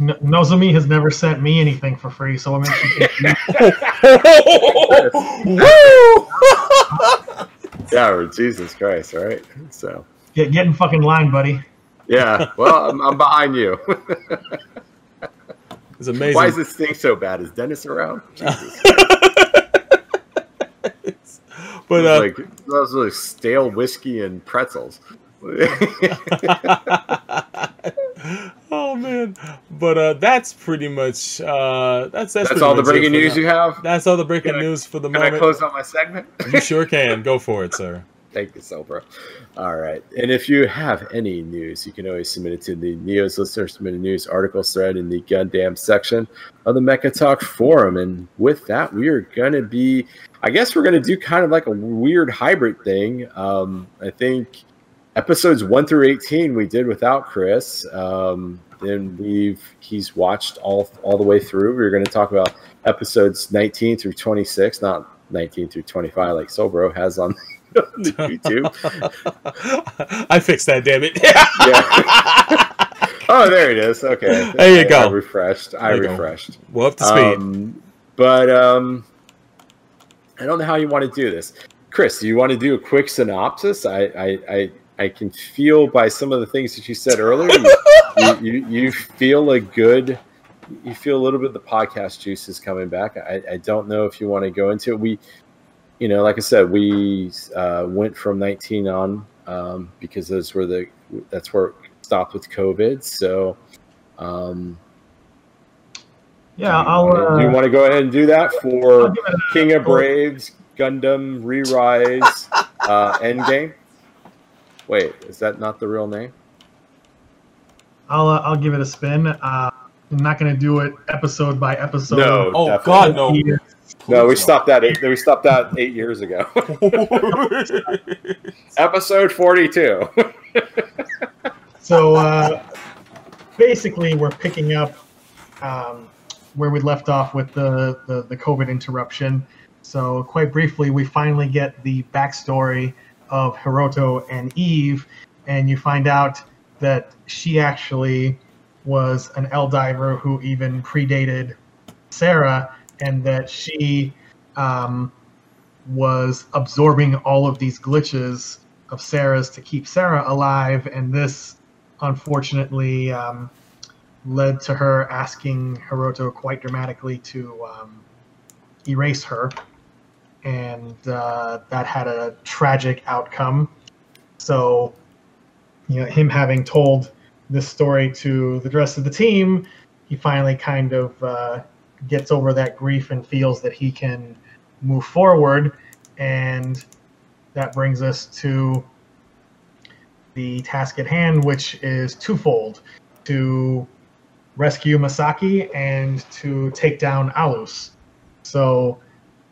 N- Nozomi has never sent me anything for free, so what makes you think you- Woo! Yeah, or Jesus Christ, right? So get get in fucking line, buddy? yeah, well, I'm, I'm behind you. It's amazing. Why is this thing so bad? Is Dennis around? Jesus. But uh, like those like stale whiskey and pretzels. oh man but uh, that's pretty much uh, that's that's, That's all the breaking news now. you have. That's all the breaking Can I- news for the moment. Can I close out my segment? You sure can. Go for it, sir. Thank you, Soulbro. All right. And if you have any news, you can always submit it to the Neo's listener submitted news articles thread in the Gundam section of the Mecha Talk forum. And with that, we are going to be, I guess we're going to do kind of like a weird hybrid thing. Um, I think episodes 1 through 18 we did without Chris. Um, then we've he's watched all all the way through. We're going to talk about episodes 19 through 26, not 19 through 25 like Soulbro has on the YouTube. I fixed that. Damn it. Yeah. oh, there it is. Okay. There you I- go. I refreshed. I you go. refreshed. well, up to speed. Um, but um, I don't know how you want to do this. Chris, do you want to do a quick synopsis? I, I, I, I can feel by some of the things that you said earlier, you, you, you, feel a good, you feel a little bit of the podcast juice is coming back. I, I don't know if you want to go into it. We, you know, like I said, we uh, went from 19 on um, because those were the, that's where it stopped with COVID. So, um, Yeah, I'll. do you Uh, want to go ahead and do that for a- King of Braves, Gundam, Re-Rise, uh, Endgame? Wait, is that not the real name? I'll, uh, I'll give it a spin. Uh, I'm not going to do it episode by episode. No. oh definitely. God, no. Yeah. No, we stopped that. Eight, we stopped that eight years ago. Episode forty-two. So uh, basically, we're picking up um, where we left off with the, the, the COVID interruption. So, quite briefly, we finally get the backstory of Hiroto and Eve, and you find out that she actually was an L diver who even predated Sarah, and that she um, was absorbing all of these glitches of Sarah's to keep Sarah alive, and this unfortunately um, led to her asking Hiroto quite dramatically to um, erase her, and uh, that had a tragic outcome. So, you know, him having told this story to the rest of the team, he finally kind of uh, gets over that grief and feels that he can move forward, and that brings us to the task at hand, which is twofold to rescue Masaki and to take down Alus. So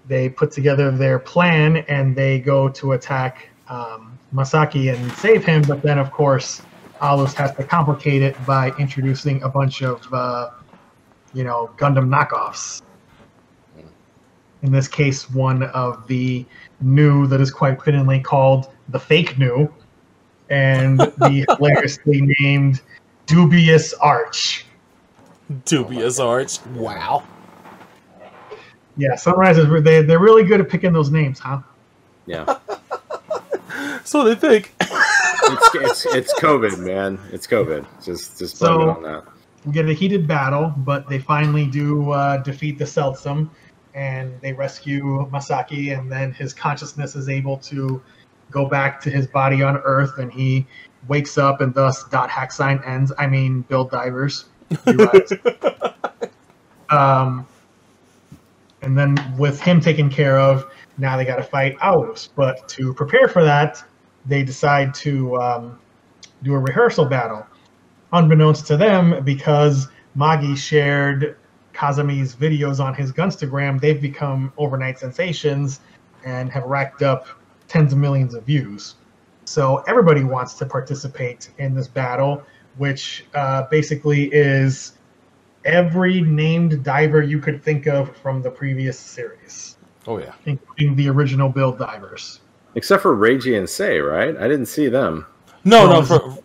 they put together their plan and they go to attack um, Masaki and save him, but then, of course, Alus has to complicate it by introducing a bunch of, uh, you know, Gundam knockoffs. In this case, one of the new that is quite fittingly called the fake Nu, and the hilariously named Dubious Arch. Dubious oh arch. Wow. Yeah, Sunrisers they they're really good at picking those names, huh? Yeah, So they think. it's, it's it's COVID, man. It's COVID. Just just blame So- it on that. We get a heated battle, but they finally do uh, defeat the Seltsum, and they rescue Masaki, and then his consciousness is able to go back to his body on Earth, and he wakes up, and thus dot hack sign ends. I mean, build divers. Um, and then with him taken care of, now they got to fight Alus. But to prepare for that, they decide to um, do a rehearsal battle. Unbeknownst to them, because Magee shared Kazami's videos on his Gunstagram, they've become overnight sensations and have racked up tens of millions of views. So everybody wants to participate in this battle, which uh, basically is every named diver you could think of from the previous series, Oh yeah. including the original build divers. Except for Reiji and Sei, right? I didn't see them. No, Well, no. For,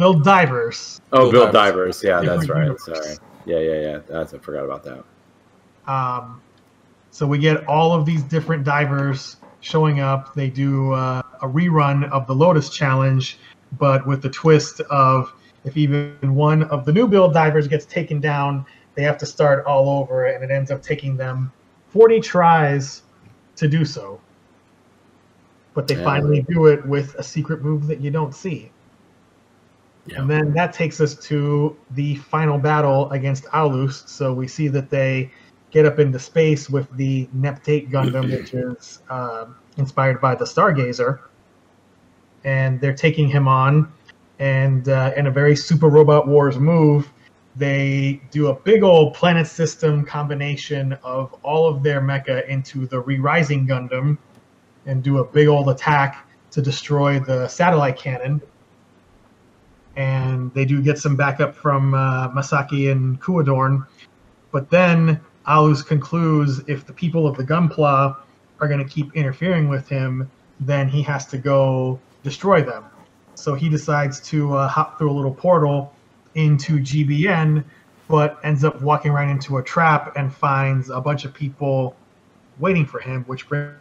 Build divers. Oh, Build Bill Divers. Divers. Yeah, that's right. universe. Sorry. Yeah, yeah, yeah. That's I forgot about that. Um, so we get all of these different divers showing up. They do uh, a rerun of the Lotus Challenge, but with the twist of if even one of the new build divers gets taken down, they have to start all over, and it ends up taking them 40 tries to do so. But they Yeah. finally do it with a secret move that you don't see. Yeah. And then that takes us to the final battle against Alus. So we see that they get up into space with the Neptate Gundam, which is uh, inspired by the Stargazer. And they're taking him on. And uh, in a very Super Robot Wars move, they do a big old planet system combination of all of their mecha into the Re-Rising Gundam and do a big old attack to destroy the satellite cannon and they do get some backup from uh, Masaki and Kuadorn. But then Alus concludes if the people of the Gunpla are going to keep interfering with him, then he has to go destroy them. So he decides to uh, hop through a little portal into GBN, but ends up walking right into a trap and finds a bunch of people waiting for him, which brings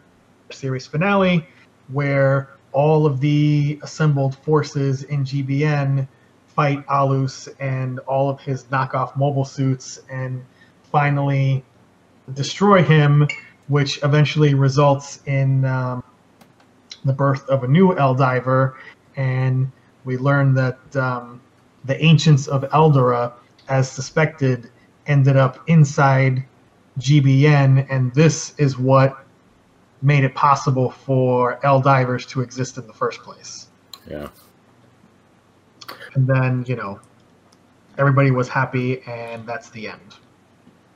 series finale, where all of the assembled forces in GBN fight Alus and all of his knockoff mobile suits and finally destroy him, which eventually results in um, the birth of a new Eldiver. And we learn that um, the ancients of Eldora, as suspected, ended up inside GBN, and this is what made it possible for L divers to exist in the first place. Yeah. And then, you know, everybody was happy, and that's the end.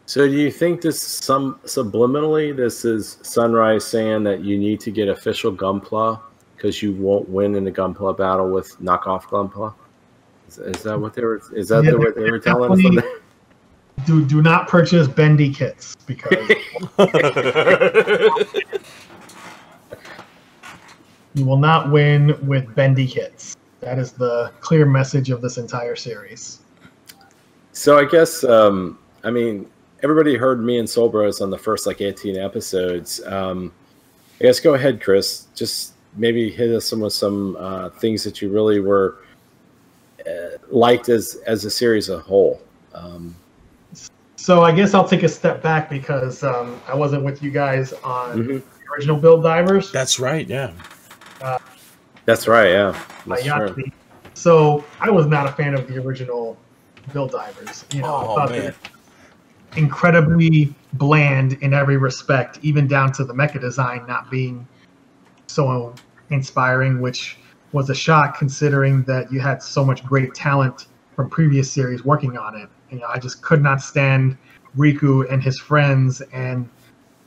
So do you think this some subliminally this is Sunrise saying that you need to get official Gunpla because you won't win in the Gunpla battle with knockoff Gunpla? Is, is that what they were? Is that Yeah, the, what they were telling us? Do do not purchase bendy kits because you will not win with bendy hits. That is the clear message of this entire series. So I guess um, I mean everybody heard me and Soul Bros on the first like 18 episodes. Um, I guess go ahead, Chris. Just maybe hit us some with some uh, things that you really were uh, liked as as a series as a whole. Um, So I guess I'll take a step back because um, I wasn't with you guys on Mhm. the original Build Divers. That's right. Yeah. That's right. Yeah. by That's true. So I was not a fan of the original Build Divers. You know, I Oh thought they man. incredibly bland in every respect, even down to the mecha design not being so inspiring, which was a shock considering that you had so much great talent from previous series working on it. You know, I just could not stand Riku and his friends, and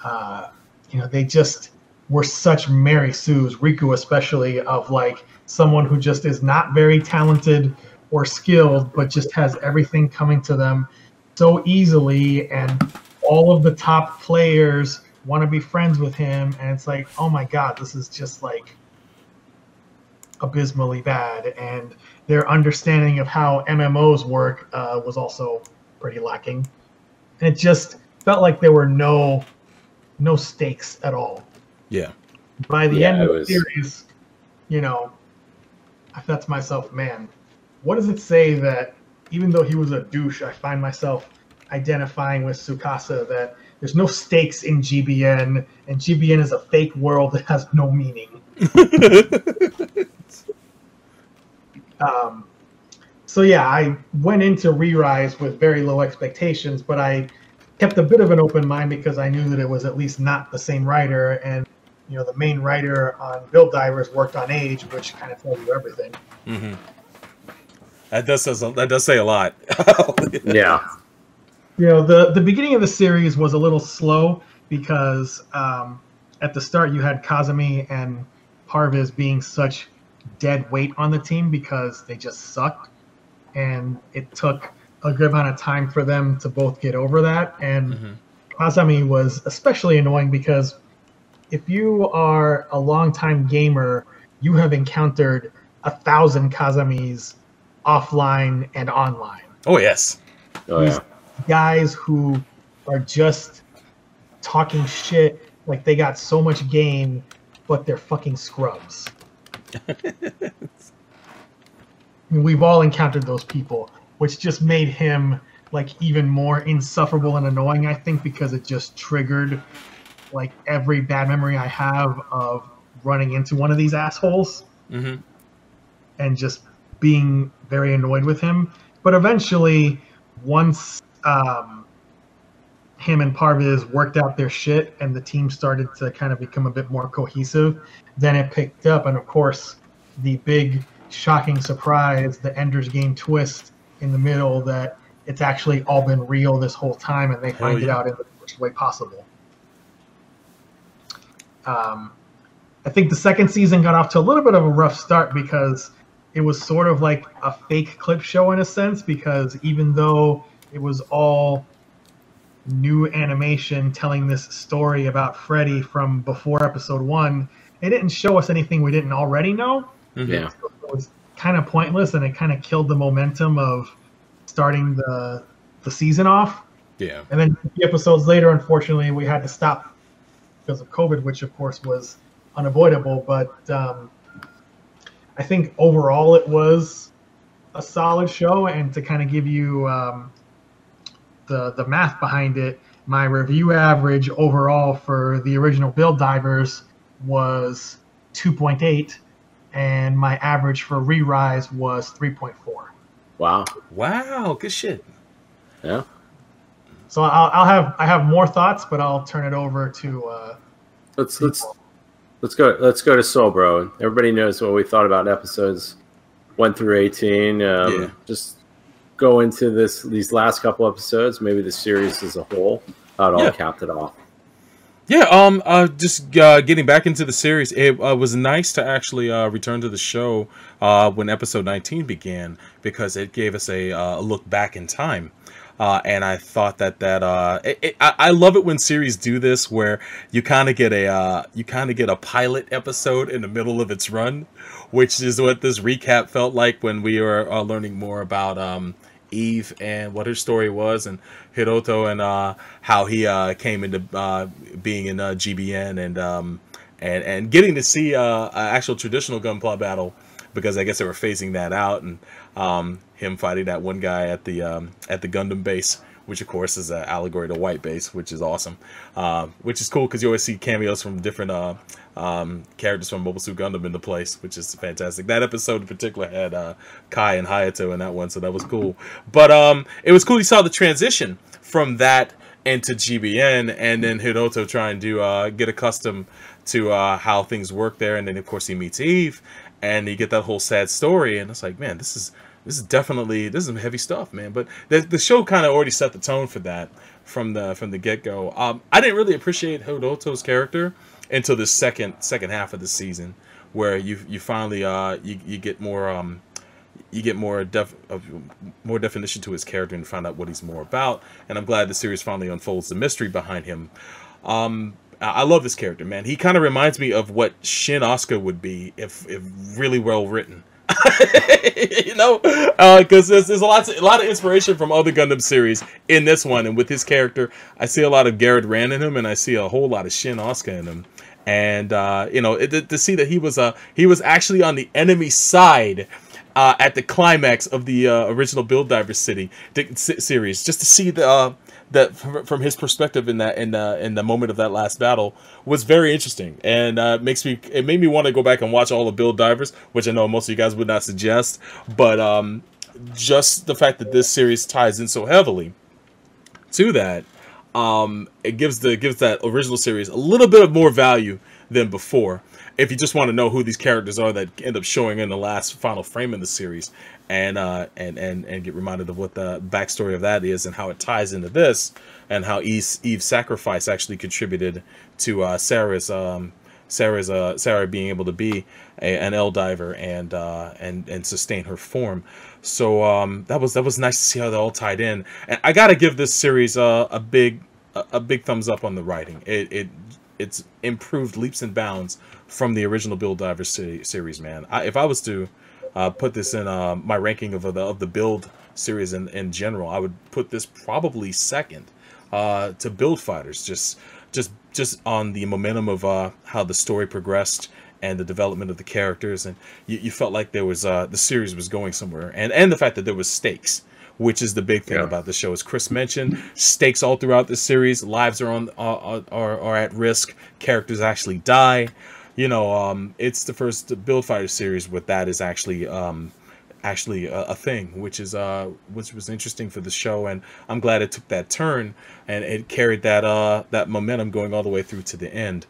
uh, you know, they just were such Mary Sue's, Riku especially, of like someone who just is not very talented or skilled, but just has everything coming to them so easily, and all of the top players want to be friends with him, and it's like, oh my god, this is just like abysmally bad, and their understanding of how MMOs work uh, was also pretty lacking, and it just felt like there were no no stakes at all Yeah. by the Yeah, end it of the was- series, you know, I thought to myself, man, what does it say that even though he was a douche, I find myself identifying with Tsukasa that there's no stakes in GBN, and GBN is a fake world that has no meaning. Um, so yeah, I went into Re-Rise with very low expectations, but I kept a bit of an open mind because I knew that it was at least not the same writer, and you know the main writer on Build Divers worked on Age, which kind of tells you everything. hmm That does says that does say a lot. Yeah. You know the the beginning of the series was a little slow because um, at the start you had Kazami and Parviz being such dead weight on the team because they just sucked, and it took a good amount of time for them to both get over that. And Mhm. Kazami was especially annoying because if you are a longtime gamer, you have encountered a thousand Kazamis offline and online. Oh yes. Oh yeah. Guys who are just talking shit like they got so much game, but they're fucking scrubs. I mean, we've all encountered those people, which just made him like even more insufferable and annoying. I think because it just triggered like every bad memory I have of running into one of these assholes hmm and just being very annoyed with him. But eventually, once um, him and Parviz worked out their shit and the team started to kind of become a bit more cohesive, then it picked up. And of course, the big shocking surprise, the Ender's Game twist in the middle that it's actually all been real this whole time and they find it yeah. out in the worst way possible. Um, I think the second season got off to a little bit of a rough start because it was sort of like a fake clip show in a sense because even though it was all new animation telling this story about Freddy from before episode one, it didn't show us anything we didn't already know. Yeah. So it was kind of pointless and it kind of killed the momentum of starting the the season off. Yeah. And then a few episodes later, unfortunately, we had to stop because of COVID, which of course was unavoidable. But um, I think overall it was a solid show. And to kind of give you um, the the math behind it, my review average overall for the original Build Divers was 2.8, and my average for Re-Rise was 3.4. Wow. Wow. Good shit. Yeah. So I'll, I'll have I have more thoughts, but I'll turn it over to. Uh, Let's let's let's go let's go to Soulbro. Everybody knows what we thought about episodes one through eighteen. Um, Yeah. Just go into this these last couple episodes, maybe the series as a whole. How it all Yeah. capped it off. Yeah, um, uh, just uh, getting back into the series, it uh, was nice to actually uh, return to the show uh, when episode 19 began because it gave us a, uh, a look back in time. Uh, and I thought that that uh, it, it, I, I love it when series do this, where you kind of get a uh, you kind of get a pilot episode in the middle of its run, which is what this recap felt like when we were uh, learning more about um, Eve and what her story was, and Hiroto and uh, how he uh, came into uh, being in uh, GBN and um, and and getting to see uh, an actual traditional gunpla battle because I guess they were phasing that out and um, him fighting that one guy at the um, at the Gundam base, which of course is an allegory to White Base, which is awesome, uh, which is cool because you always see cameos from different uh, um, characters from Mobile Suit Gundam in the place, which is fantastic. That episode in particular had uh, Kai and Hayato in that one, so that was cool. But um, it was cool. You saw the transition from that into GBN, and then Hiroto trying to uh, get accustomed to uh, how things work there, and then of course he meets Eve, and you get that whole sad story, and it's like, man, this is this is definitely this is heavy stuff, man. But the the show kind of already set the tone for that from the from the get go. Um, I didn't really appreciate Hiroto's character until the second second half of the season, where you you finally uh you, you get more um you get more def more definition to his character and find out what he's more about. And I'm glad the series finally unfolds the mystery behind him. Um, I love this character, man. He kind of reminds me of what Shin Asuka would be if if really well written. you know, because there's, there's a lot a lot of inspiration from other Gundam series in this one, and with his character, I see a lot of Garrod Ran in him, and I see a whole lot of Shin Asuka in him. And uh, you know, it, to, to see that he was uh, he was actually on the enemy side uh, at the climax of the uh, original Build Divers City series, just to see the uh, that from, his perspective in that in the in the moment of that last battle was very interesting, and uh, makes me it made me want to go back and watch all the Build Divers, which I know most of you guys would not suggest, but um, just the fact that this series ties in so heavily to that um, it gives the gives that original series a little bit of more value than before. If you just want to know who these characters are that end up showing in the last final frame in the series, and uh, and and and get reminded of what the backstory of that is and how it ties into this, and how Eve's, Eve's sacrifice actually contributed to uh, Sarah's um, Sarah's uh, Sarah being able to be a, an L diver and uh, and and sustain her form. So um, that was that was nice to see how they all tied in. And I gotta give this series uh, a big a, big thumbs up on the writing. It it it's improved leaps and bounds from the original Build Divers series. Man, I, if I was to uh, put this in uh, my ranking of the of the Build series in in general, I would put this probably second uh, to Build Fighters. Just just just on the momentum of uh, how the story progressed and the development of the characters, and you, you felt like there was uh, the series was going somewhere, and and the fact that there was stakes, which is the big thing Yeah. about the show. As Chris mentioned, stakes all throughout the series. Lives are on are, are, are at risk. Characters actually die. You know, um, it's the first Build Fighter series with that is actually um, actually a, a thing, which is uh which was interesting for the show, and I'm glad it took that turn and it carried that uh that momentum going all the way through to the end.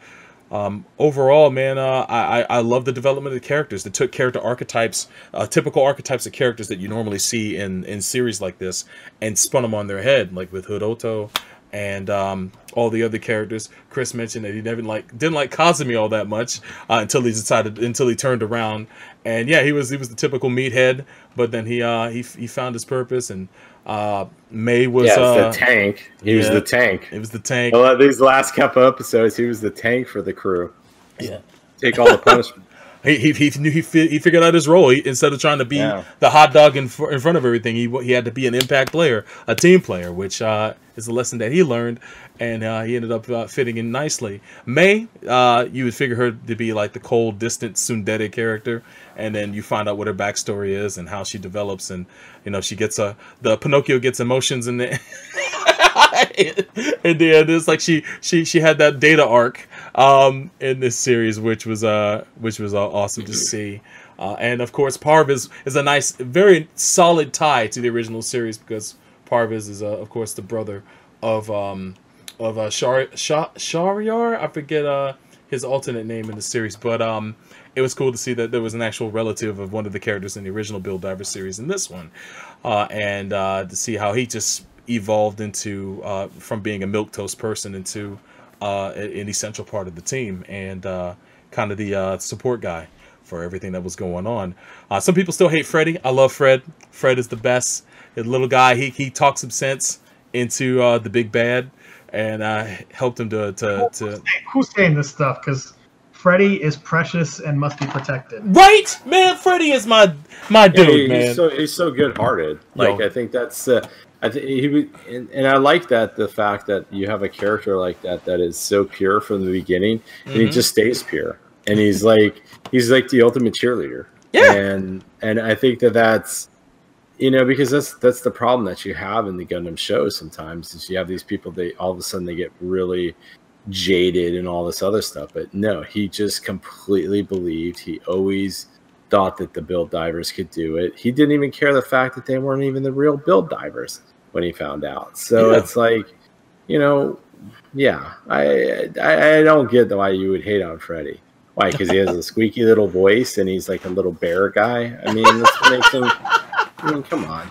Um, overall, man, uh, I I I love the development of the characters. They took character archetypes, uh, typical archetypes of characters that you normally see in in series like this, and spun them on their head, like with Hiroto and um, all the other characters. Chris mentioned that he never like didn't like Kazami all that much uh, until he decided until he turned around, and yeah, he was he was the typical meathead, but then he uh he he found his purpose, and uh May was yeah, uh, the tank. He was the tank. it was the tank. Well, these last couple episodes, he was the tank for the crew. Yeah. Take all the punishment. He, he, he knew he he figured out his role. He, instead of trying to be Yeah. the hot dog in, fr- in front of everything, he he had to be an impact player, a team player, which uh, is a lesson that he learned, and uh, he ended up uh, fitting in nicely. May, uh, you would figure her to be like the cold, distant tsundere character, and then you find out what her backstory is and how she develops, and you know she gets a the Pinocchio gets emotions in the. and then it's like she she she had that data arc um in this series which was uh which was uh, awesome to see. Uh, and of course Parviz is a nice very solid tie to the original series because Parviz is uh, of course the brother of um of uh Shar- Sha- Shahriyar? I forget uh his alternate name in the series but um it was cool to see that there was an actual relative of one of the characters in the original Build Diver series in this one, uh, and uh, to see how he just evolved into uh, from being a milk toast person into uh, an essential part of the team and uh, kind of the uh, support guy for everything that was going on. Uh, some people still hate Freddy. I love Fred. Fred is the best. The little guy. He he talked some sense into uh, the big bad and uh, helped him to to, to Who's saying this stuff? Because Freddy is precious and must be protected. right man. Freddy is my my Yeah, dude, he- man. He's so he's so good hearted. Like Yo. I think that's uh, I think he would, and, and I like that the fact that you have a character like that that is so pure from the beginning, and he Mhm. just stays pure, and he's like he's like the ultimate cheerleader. Yeah. and and I think that that's you know because that's that's the problem that you have in the Gundam shows sometimes is you have these people they all of a sudden they get really jaded and all this other stuff but no he just completely believed he always thought that the build divers could do it. He didn't even care the fact that they weren't even the real build divers when he found out. So Yeah. it's like you know yeah I, I i don't get why you would hate on freddy why? Because he has a squeaky little voice and he's like a little bear guy? I mean that's what makes him i mean come on.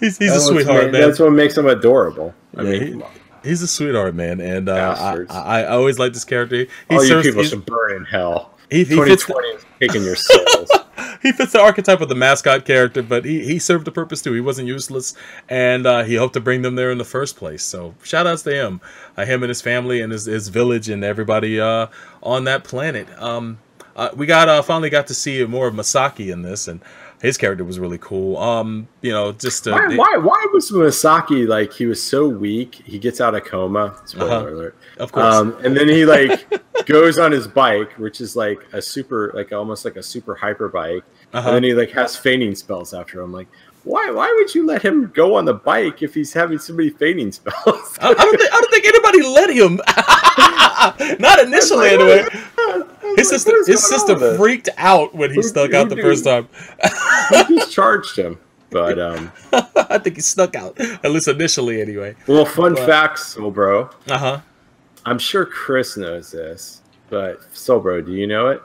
He's he's a sweetheart, ma- man. that's what makes him adorable. I Yeah, mean he- come on. He's a sweetheart, man, and uh, I, I I always like this character. He all you serves- people he's- should burn in hell he, he fits the, 2020 is taking your souls he fits the archetype of the mascot character, but he, he served a purpose too. He wasn't useless, and uh, he helped to bring them there in the first place. So shout outs to him, uh, him and his family and his, his village and everybody uh, on that planet. Um, uh, we got uh, finally got to see more of Masaki in this, and his character was really cool. Um, you know, just uh, why, why, why was Masaki like he was so weak? He gets out of coma. Spoiler Uh-huh. alert. of course, Um, and then he like goes on his bike, which is like a super, like almost like a super hyper bike. uh-huh. And then he like has fainting spells after him. Like, why? Why would you let him go on the bike if he's having so many fainting spells? I, don't think I don't think anybody let him. Not initially, Like, anyway. His what sister, his sister freaked out when he Who- stuck out the first time. He just charged him. But um, I think he snuck out, at least initially, anyway. well, fun But- fact, Soulbro. Uh huh. I'm sure Chris knows this, but Soulbro, do you know it?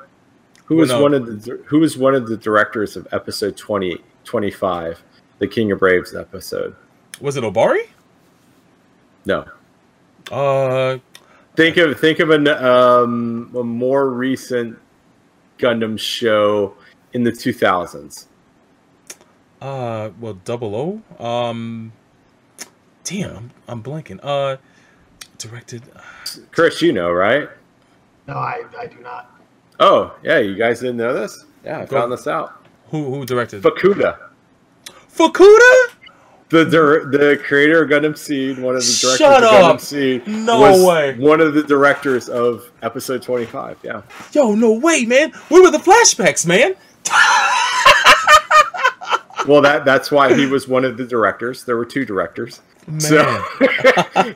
Who Well, was no. one of the Who was one of the directors of episode 20, 25, the King of Braves episode? Was it Obari? No. Uh, Think of think of an, um, a more recent Gundam show in the 2000s. uh, well, Double O. Um, damn, I'm, I'm blanking. Uh, directed. Chris, you know, right? No, I, I do not. Oh, yeah, you guys didn't know this? Yeah, I Go- found this out. Who who directed? Fukuda, Fukuda? the dir- the creator of Gundam Seed, one of the directors Shut of up. Gundam Seed, No was way. one of the directors of episode 25. Yeah. Yo, no way, man. Where were the flashbacks, man? Well, that that's why he was one of the directors. There were two directors. So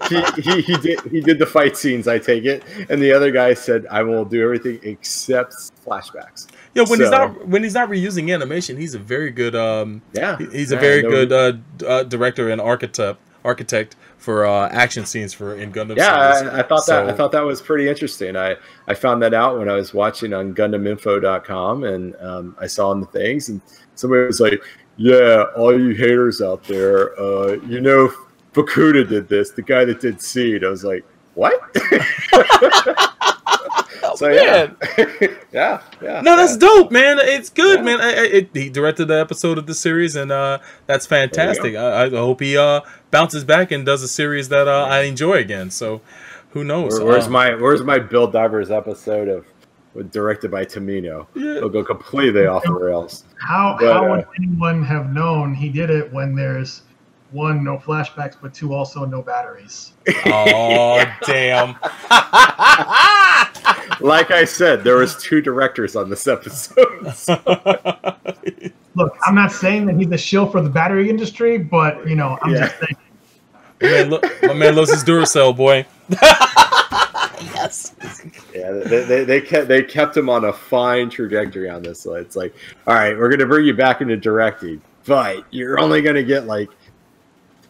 he, he he did he did the fight scenes. I take it, and the other guy said, "I will do everything except flashbacks." Yeah, when he's not when he's not reusing animation, he's a very good um Yeah, he's a Yeah, very no- good uh, uh, director and architect architect for uh, action scenes for in Gundam. Yeah, series. I, I thought that I thought that was pretty interesting. I, I found that out when I was watching on GundamInfo.com, and um, I saw in the things, and somebody was like, "Yeah, all you haters out there, uh, you know, Fukuda did this. The guy that did Seed." I was like, "What?" so yeah, yeah, yeah. No, that's yeah. dope, man. It's good, Yeah. man. I, I, it, he directed the episode of the series, and uh, that's fantastic. I, I hope he uh, bounces back and does a series that uh, I enjoy again. So, who knows? Where- where's Uh, my Where's my Build Divers episode of directed by Tomino? Yeah. It'll go completely off the rails. How But, how uh, would anyone have known he did it when there's one no flashbacks, but two also no batteries? Oh damn! Like I said, there was two directors on this episode. Look, I'm not saying that he's a shill for the battery industry, but you know, I'm Yeah. just saying. my, man, lo- my man loves his Duracell, boy. yes. Yeah, they, they, they kept they kept him on a fine trajectory on this. So it's like, all right, we're gonna bring you back into directing, but you're only gonna get like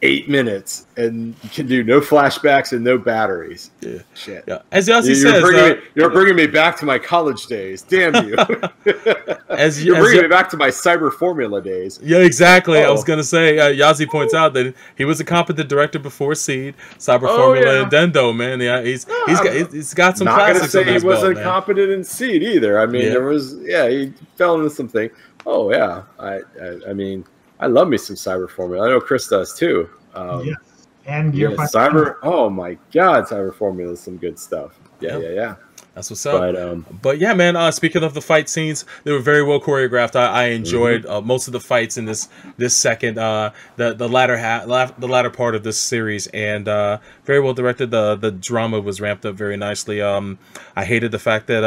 eight minutes, and you can do no flashbacks and no batteries. Yeah. Shit. Yeah. As Yossi You're, says, bringing uh, me, you're bringing me back to my college days. Damn you! as you're as bringing Yo- me back to my cyber formula days. Yeah, exactly. I was Oh. gonna say, uh, Yazi points out that he was a competent director before Seed, Cyber Oh, Formula, yeah. and Dendo. Man, yeah, he's he's got he's- got some Not gonna say he wasn't man. competent in seed either. I mean, Yeah. there was yeah, he fell into something. Oh yeah, I, I I mean, I love me some cyber formula. I know Chris does too. Um, yes. And Gear Five- cyber. Oh my God, cyber formula is some good stuff. Yeah, Yep. yeah, yeah. That's what's up. But um, But yeah, man. Uh, speaking of the fight scenes, they were very well choreographed. I, I enjoyed Mm-hmm. uh, most of the fights in this this second uh, the the latter half la- the latter part of this series, and uh, very well directed. The the drama was ramped up very nicely. Um, I hated the fact that.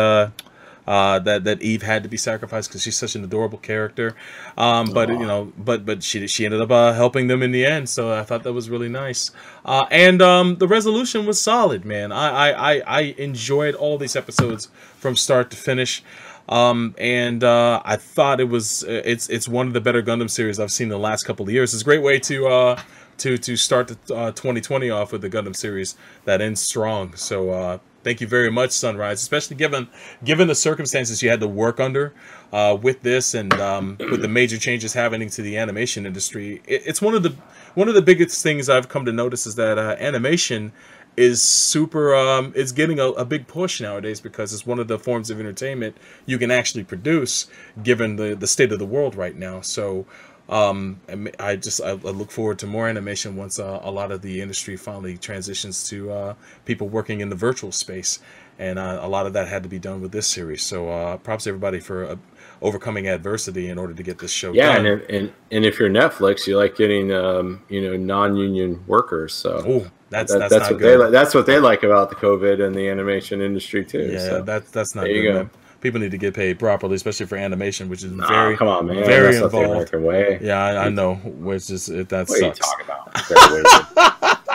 Uh, that that Eve had to be sacrificed because she's such an adorable character, um, but you know, but but she she ended up uh, helping them in the end, so I thought that was really nice. Uh, and um, the resolution was solid, man. I, I I I enjoyed all these episodes from start to finish. Um, and uh, I thought it was uh, it's it's one of the better Gundam series I've seen in the last couple of years. It's a great way to uh, to to start the uh, 2020 off with the Gundam series that ends strong. So uh, thank you very much, Sunrise, especially given given the circumstances you had to work under uh, with this and um, with the major changes happening to the animation industry. It, it's one of the one of the biggest things I've come to notice is that uh, animation is super um it's getting a, a big push nowadays because it's one of the forms of entertainment you can actually produce given the the state of the world right now so um I- just i, look forward to more animation once uh, a lot of the industry finally transitions to uh people working in the virtual space and uh, a lot of that had to be done with this series so uh props to everybody for uh, overcoming adversity in order to get this show yeah, done and, if, and and if you're Netflix, you like getting um, you know non-union workers. So oh that's that- that's, that's not what good they that's what they like about the COVID and the animation industry too. Yeah, so. that's that's not there you go. man. People need to get paid properly, especially for animation, which is Nah, very come on, man. very that's involved. Way. Yeah, I, I know. Which is it, that What are you sucks. talking about?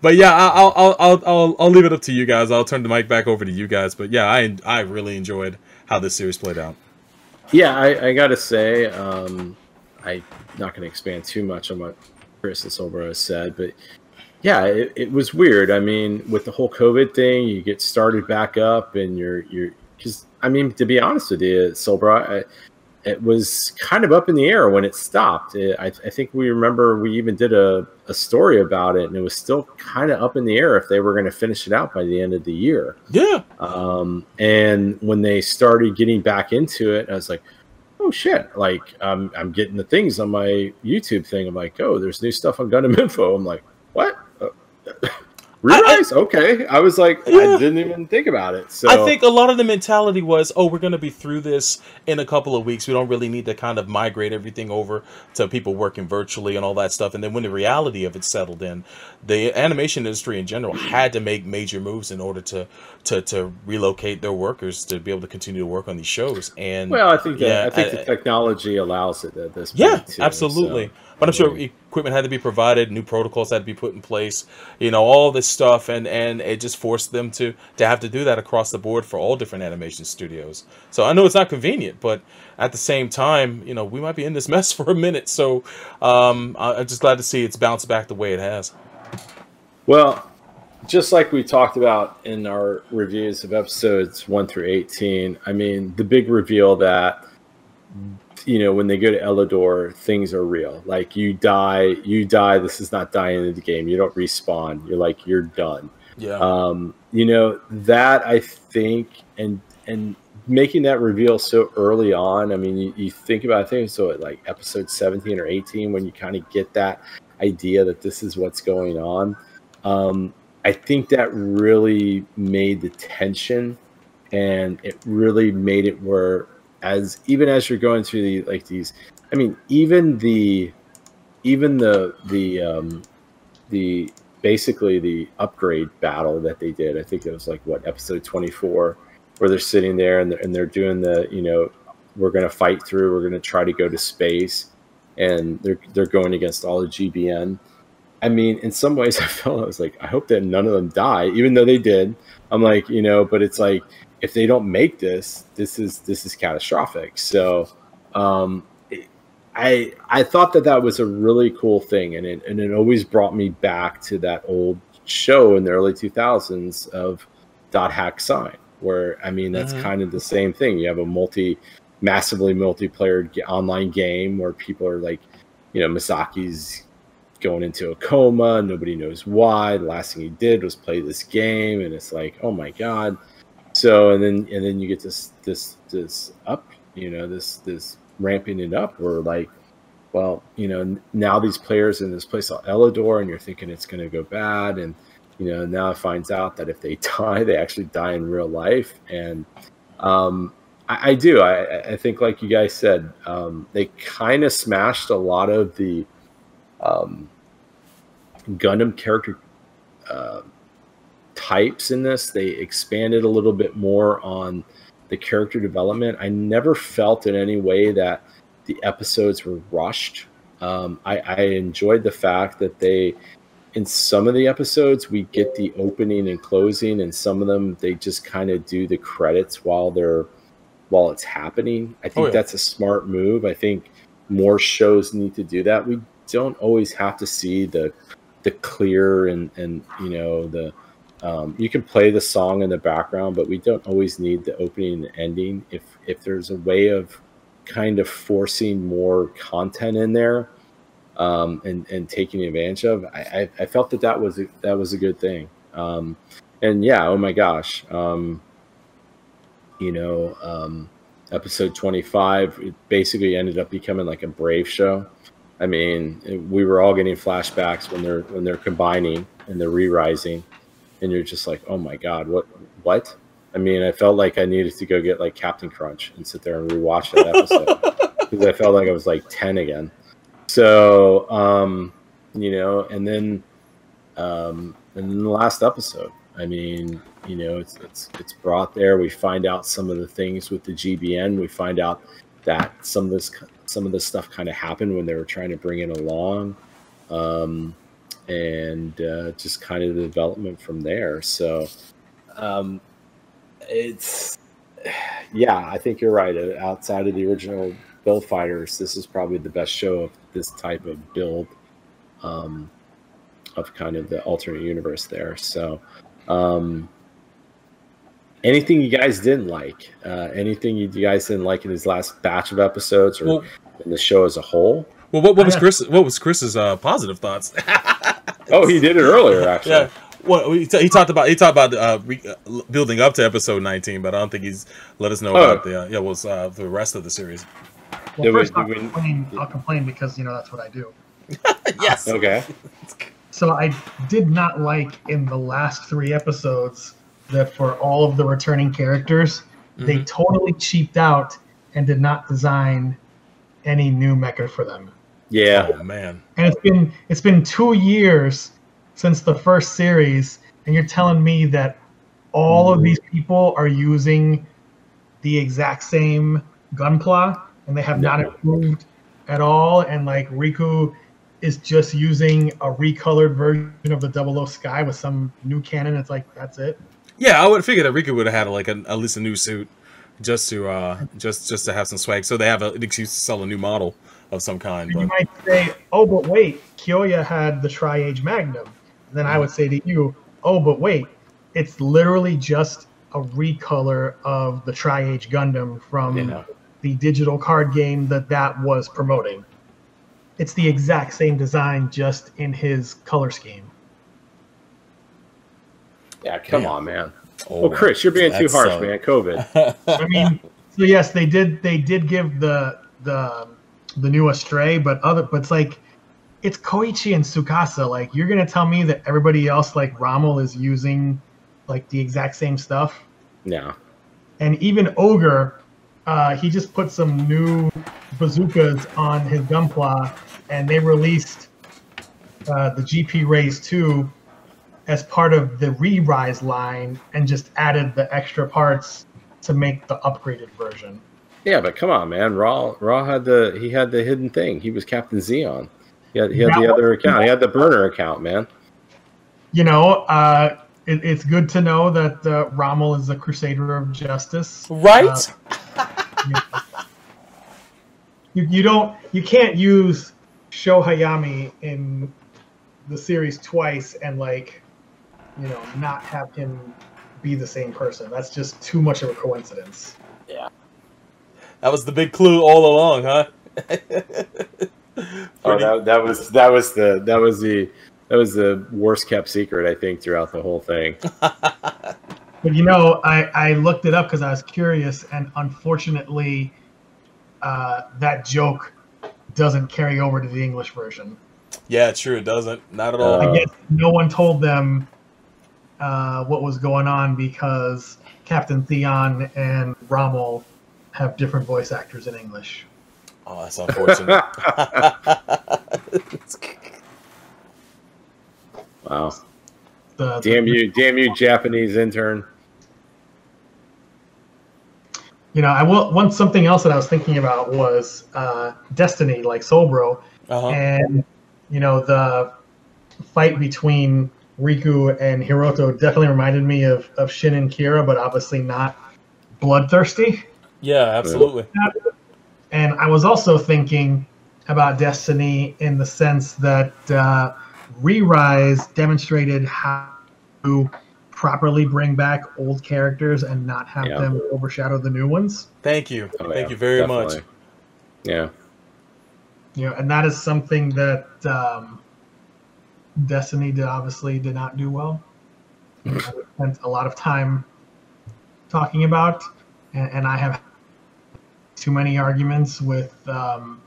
But yeah, I- I'll I'll I'll I'll I'll leave it up to you guys. I'll turn the mic back over to you guys. But yeah, I I really enjoyed how this series played out. Yeah, I, I gotta say, um, I'm not gonna expand too much on what Chris and Silver has said, but yeah, it, it was weird. I mean, with the whole COVID thing, you get started back up, and you're you're because I mean, to be honest with you, Soulbro, I, it was kind of up in the air when it stopped. It, I, I think we remember we even did a, a story about it, and it was still kind of up in the air if they were going to finish it out by the end of the year. Yeah, Um, and when they started getting back into it, I was like, oh shit! Like um, I'm getting the things on my YouTube thing. I'm like, oh, there's new stuff on Gundam Info. I'm like, what? Realize? okay. I was like, Yeah. I didn't even think about it. So I think a lot of the mentality was, oh, we're gonna be through this in a couple of weeks. We don't really need to kind of migrate everything over to people working virtually and all that stuff. And then when the reality of it settled in, the animation industry in general had to make major moves in order to to to relocate their workers to be able to continue to work on these shows. And Well, I think that, Yeah, I think I- the technology allows it at this point. Yeah, too, absolutely. so, but I'm sure mean- equipment had to be provided, new protocols had to be put in place, you know, all this stuff, and and it just forced them to to have to do that across the board for all different animation studios. So I know it's not convenient, but at the same time, you know, we might be in this mess for a minute. So um, I'm just glad to see it's bounced back the way it has. Well, just like we talked about in our reviews of episodes 1 through 18, I mean, the big reveal that, you know, when they go to Eldora, things are real. Like, you die, you die, this is not dying in the game. You don't respawn. You're like, you're done. Yeah. Um, you know, that I think, and, and, Making that reveal so early on, I mean, you, you think about, I think so at like episode 17 or 18, when you kind of get that idea that this is what's going on. Um, I think that really made the tension, and it really made it where, as even as you're going through the like these, I mean, even the, even the the um, the basically the upgrade battle that they did. I think it was like what episode 24, where they're sitting there and they're, and they're doing the you know we're going to fight through, we're going to try to go to space, and they're they're going against all the GBN. I mean, in some ways, I felt I was like, I hope that none of them die, even though they did. I'm like, you know, but it's like if they don't make this, this is this is catastrophic. So, um, I I thought that that was a really cool thing, and it and it always brought me back to that old show in the early 2000s of dot hack sign, where I mean that's Mhm. kind of the same thing. You have a multi massively multiplayer online game where people are like, you know, Masaki's going into a coma. Nobody knows why. The last thing he did was play this game, and it's like, oh my god. So and then and then you get this this this up, you know, this this ramping it up. Where like, well, you know, now these players in this place called Eldora, and you're thinking it's going to go bad, and you know, now it finds out that if they die, they actually die in real life, and um, I, I do. I, I think, like you guys said, um, they kind of smashed a lot of the um, Gundam character uh, types in this. They expanded a little bit more on the character development. I never felt in any way that the episodes were rushed. Um, I, I enjoyed the fact that they, in some of the episodes, we get the opening and closing, and some of them they just kind of do the credits while they're while it's happening. I think yeah. that's a smart move. I think more shows need to do that. We don't always have to see the the clear and and you know the um, you can play the song in the background, but we don't always need the opening and ending. If if there's a way of kind of forcing more content in there um, and and taking advantage of, I, I, I felt that that was a, that was a good thing. Um, and yeah, oh my gosh, um, you know, um, episode 25 it basically ended up becoming like a brave show i mean we were all getting flashbacks when they're when they're combining and they're re-rising and you're just like oh my god what what? I mean i felt like i needed to go get like captain crunch and sit there and rewatch that episode because i felt like i was like 10 again. So um you know and then um and then the last episode. I mean you know it's it's it's brought there. We find out some of the things with the gbn we find out that some of this some of this stuff kind of happened when they were trying to bring it along. Um and uh, just kind of the development from there so um it's yeah i think you're right Uh, outside of the original build fighters this is probably the best show of this type of build um of kind of the alternate universe there so um anything you guys didn't like uh anything you you guys didn't like in his last batch of episodes or Well- in the show as a whole Well, what, what was Chris? What was Chris's uh, positive thoughts? oh he did it earlier actually yeah. Well, he, he talked about he talked about uh, re- uh, building up to episode 19, but I don't think he's let us know Oh. about the uh, yeah was uh, the rest of the series. Well, Did we- first, I'll, we- complain, I'll complain because you know that's what I do. yes. okay So I did not like in the last three episodes that for all of the returning characters, they Mhm. totally cheaped out and did not design any new mecha for them. Yeah Oh man. And it's been it's been two years since the first series, and you're telling me that all of these people are using the exact same gunpla and they have not improved at all. And like Riku is just using a recolored version of the 00 Sky with some new cannon. It's like that's it. Yeah, I would figure that Riku would have had like a, at least a new suit, just to uh, just just to have some swag, so they have a, an excuse to sell a new model of some kind. And you might say, oh, but wait, Kyoya had the Tri-Age Magnum. Then I would say to you, oh, but wait, it's literally just a recolor of the Tri-Age Gundam from Yeah. the digital card game that that was promoting. It's the exact same design, just in his color scheme. Yeah, come Damn. on, man. oh, Well, Chris, you're being too harsh, uh, man. COVID. I mean, so yes, they did. They did give the the the new Astray, but other, but it's like it's Koichi and Tsukasa. Like you're gonna tell me that everybody else, like Rommel, is using like the exact same stuff, No. and even Ogre, uh, he just put some new bazookas on his Gunpla, and they released uh, the GP Rays 2 as part of the Re-Rise line, and just added the extra parts to make the upgraded version. Yeah, but come on, man. Raw Raw had the he had the hidden thing. He was Captain Zeon. He had, he had the That other account. He had the burner account, man. You know, uh, it, it's good to know that uh, Rommel is a crusader of justice. right? Uh, you, you don't you can't use Sho Hayami in the series twice and like you know not have him be the same person. That's just too much of a coincidence. That was the big clue all along, huh? Oh, that, that was that was the that was the that was the worst kept secret I think throughout the whole thing. But you know, I, I looked it up because I was curious, and unfortunately, uh, that joke doesn't carry over to the English version. Yeah, true. It doesn't. Not at all. Uh, I guess no one told them uh, what was going on because Captain Zeon and Rommel have different voice actors in English. oh, that's unfortunate. wow. The, Damn you, damn you, Japanese intern. You know, I will. One something else that I was thinking about was uh, Destiny, like Soulbro, uh-huh. and you know the fight between Riku and Hiroto definitely reminded me of of Shin and Kira, but obviously not bloodthirsty. Yeah, absolutely. And I was also thinking about Destiny in the sense that uh, Re-Rise demonstrated how to properly bring back old characters and not have Yeah. them overshadow the new ones. Thank you. Oh, Thank yeah, you very definitely. much. Yeah. You know, and that is something that um, Destiny did obviously did not do well. I spent a lot of time talking about, and, and I have too many arguments with um,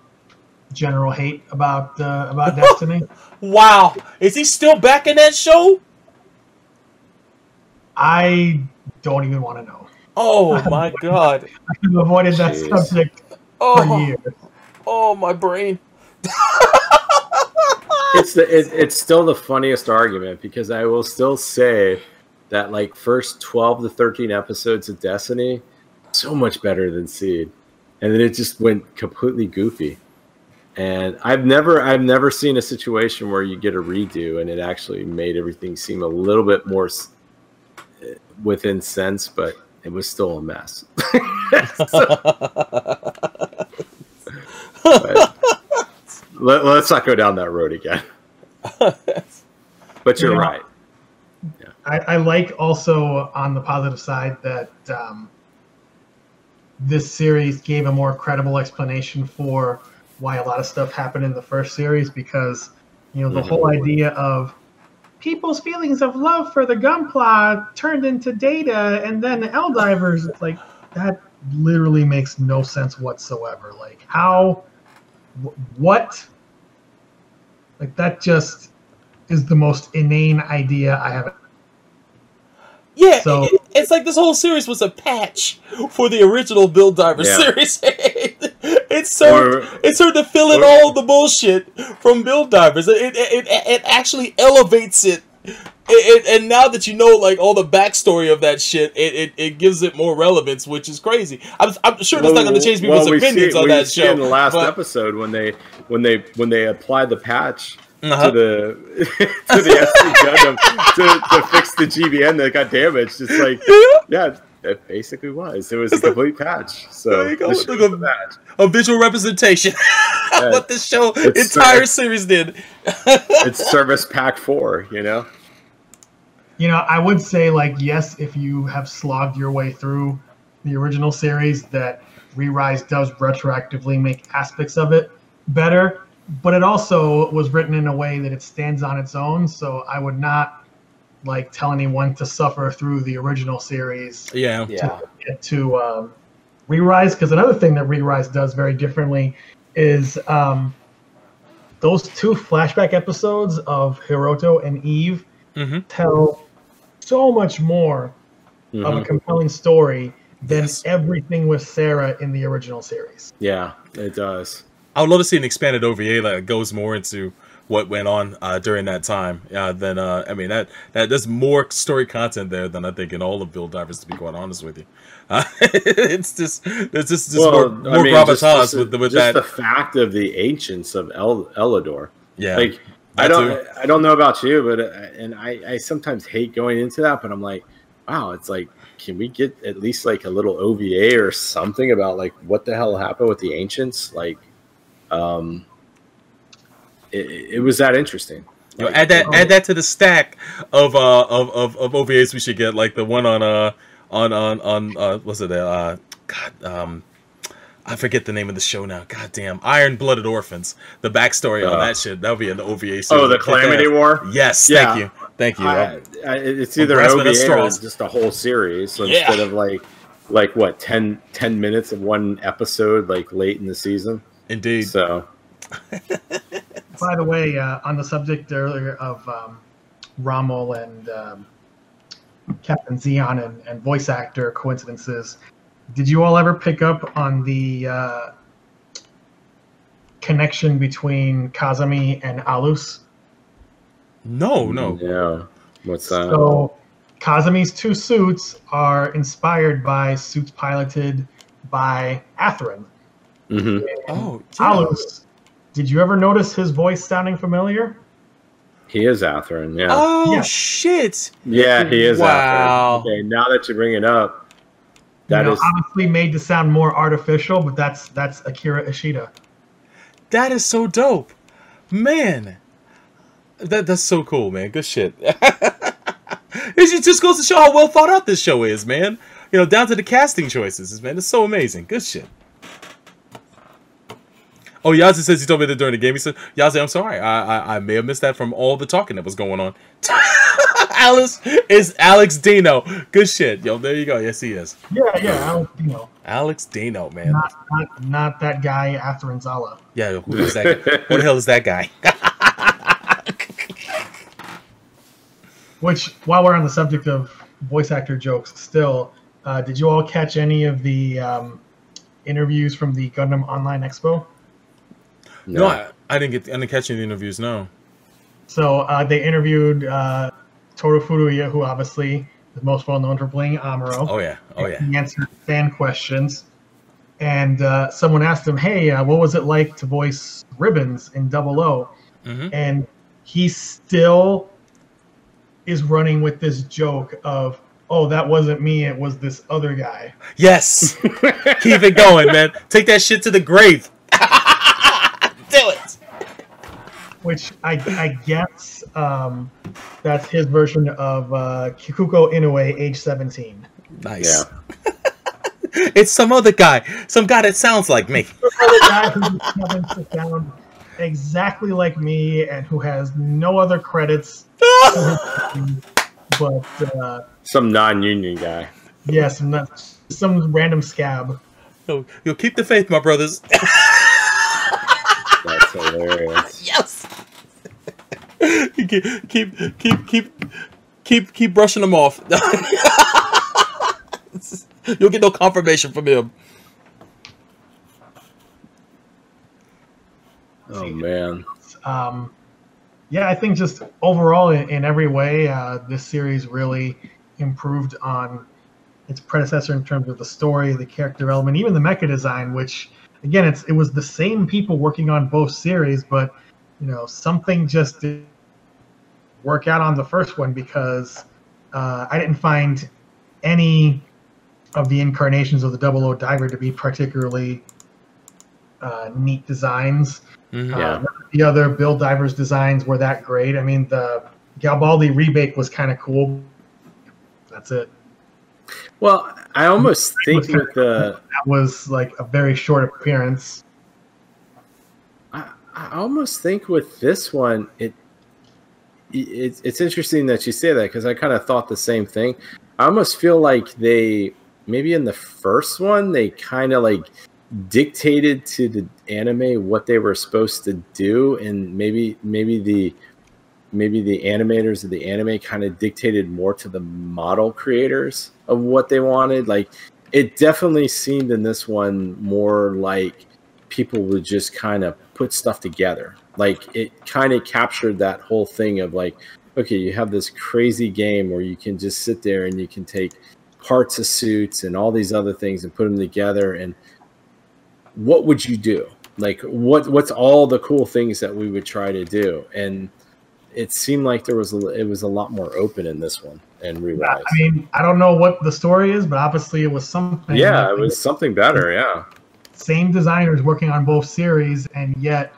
general hate about uh, about Destiny. Wow. Is he still back in that show? I don't even want to know. Oh my god. I've avoided that Jeez. subject for Oh, years. oh my brain. it's the it, it's still the funniest argument because I will still say that like first 12 to 13 episodes of Destiny so much better than Seed. And then it just went completely goofy. And I've never I've never seen a situation where you get a redo and it actually made everything seem a little bit more eh, within sense, but it was still a mess. But let, let's not go down that road again. But you're Yeah. right. I, I like also on the positive side that um, this series gave a more credible explanation for why a lot of stuff happened in the first series because you know the Mhm. whole idea of people's feelings of love for the gunpla turned into data and then the Eldivers it's like that literally makes no sense whatsoever like how wh- what like that just is the most inane idea I have Yeah, So- it- it's like this whole series was a patch for the original Build Diver Yeah. series. it served Or- it served to fill in or- all the bullshit from Build Divers. It, it, it, it actually elevates it it, it, and now that you know like all the backstory of that shit, it, it, it gives it more relevance, which is crazy. I'm, I'm sure that's not going to change people's we opinions see, on we that see show. in the last but- episode when they when they when they applied the patch Uh-huh. to the to the SD Gundam to, to fix the GBN that got damaged. It's like yeah, it basically was. It was a complete patch. So There you go. this Look at- the patch. a visual representation of what the show It's- entire series did. It's Service Pack Four. You know. You know, I would say like yes, if you have slogged your way through the original series, that Re-Rise does retroactively make aspects of it better. But it also was written in a way that it stands on its own. So I would not like tell anyone to suffer through the original series Yeah. Yeah. get to um, Re-Rise because another thing that Re-Rise does very differently is um, those two flashback episodes of Hiroto and Eve hmm tell so much more of Mhm. a compelling story than Yes. everything with Sarah in the original series. Yeah, it does. I would love to see an expanded OVA that goes more into what went on uh, during that time. Uh, than uh, I mean that that there's more story content there than I think in all of Build Divers. To be quite honest with you, uh, it's just there's just, just more, more gravitas just, with with just that. the fact of the ancients of El- Eldora. yeah, like I don't too. I don't know about you, but uh, and I I sometimes hate going into that, but I'm like, wow, it's like can we get at least like a little OVA or something about like what the hell happened with the ancients? Like, um, it, it was that interesting. You know, add that add that to the stack of uh of, of, of OVAs we should get, like the one on uh on on on uh what's it uh God um I forget the name of the show now. God damn, Iron Blooded Orphans. The backstory on Uh. that shit. That would be an OVA. series. Oh, the Kick Calamity. War. Yes, Yeah. thank you, thank you. I, I, it's either an OVA or straws. just a whole series. So Yeah. instead of like like what 10, 10 minutes of one episode like late in the season. Indeed. So By the way, uh, on the subject earlier of um, Rommel and um, Captain Zeon and, and voice actor coincidences, did you all ever pick up on the uh, connection between Kazami and Alus? No, no. Yeah. What's that? So Kazami's two suits are inspired by suits piloted by Athrun. Hmm Oh, yeah. Alus, did you ever notice his voice sounding familiar? He is Athrun. Yeah. Oh Yeah. shit! yeah, he is Wow. Athrun. Okay, now that you bring it up, that you know, is obviously made to sound more artificial, but that's that's Akira Ishida. That is so dope, man. That that's so cool, man. Good shit. it just goes to show how well thought out this show is, man. You know, down to the casting choices, man. It's so amazing. Good shit. Oh, Yazzie says he told me that during the game. He said, Yazzie, I'm sorry. I, I I may have missed that from all the talking that was going on. Alice is Alex Dino. Good shit. Yo, there you go. Yes, he is. Yeah, yeah, you know, Alex Dino, man. not not not that guy Athrun Zala. Yeah, who is that guy? Who the hell is that guy? Which, while we're on the subject of voice actor jokes, still, uh, did you all catch any of the um, interviews from the Gundam Online Expo? No, I, I didn't get. I didn't catch any interviews. No. So uh, they interviewed uh, Toru Furuya, who obviously is most well known for playing Amuro. Oh yeah. Oh yeah. He answered fan questions, and uh, someone asked him, "Hey, uh, what was it like to voice Ribbons in Double O?" hmm And he still is running with this joke of, "Oh, that wasn't me; it was this other guy." Yes. Keep it going, man. Take that shit to the grave. Do it. Which I, I guess um, that's his version of uh, Kikuko Inoue, age seventeen. Nice. it's some other guy. Some guy that sounds like me. Other guy who just happens to sound exactly like me and who has no other credits. but uh, some non-union guy. yes, I'm not some random scab. You'll keep the faith, my brothers. That's hilarious. Yes. keep, keep, keep, keep, keep, keep brushing them off. You'll get no confirmation from him. Oh man. Um, yeah, I think just overall in, in every way, uh, this series really improved on its predecessor in terms of the story, the character development, even the mecha design. Which, again, it's it was the same people working on both series, but you know something just didn't work out on the first one because uh, I didn't find any of the incarnations of the Double O Diver to be particularly uh, neat designs. Mhm. Yeah. Uh, the other Build Divers designs were that great. I mean, the Galbaldy rebake was kind of cool. That's it. Well, I almost think with the That was like a very short appearance. I, almost think with this one, it, it it's interesting that you say that because I kind of thought the same thing. I almost feel like they maybe in the first one they kind of like dictated to the anime what they were supposed to do, and maybe maybe the maybe the animators of the anime kind of dictated more to the model creators of what they wanted. Like it definitely seemed in this one more like people would just kind of put stuff together. Like it kind of captured that whole thing of like, okay, you have this crazy game where you can just sit there and you can take parts of suits and all these other things and put them together. And what would you do? Like what what's all the cool things that we would try to do? And it seemed like there was a, it was a lot more open in this one and revised. I mean, I don't know what the story is, but obviously it was something. yeah, it was something better. Yeah. Same designers working on both series, and yet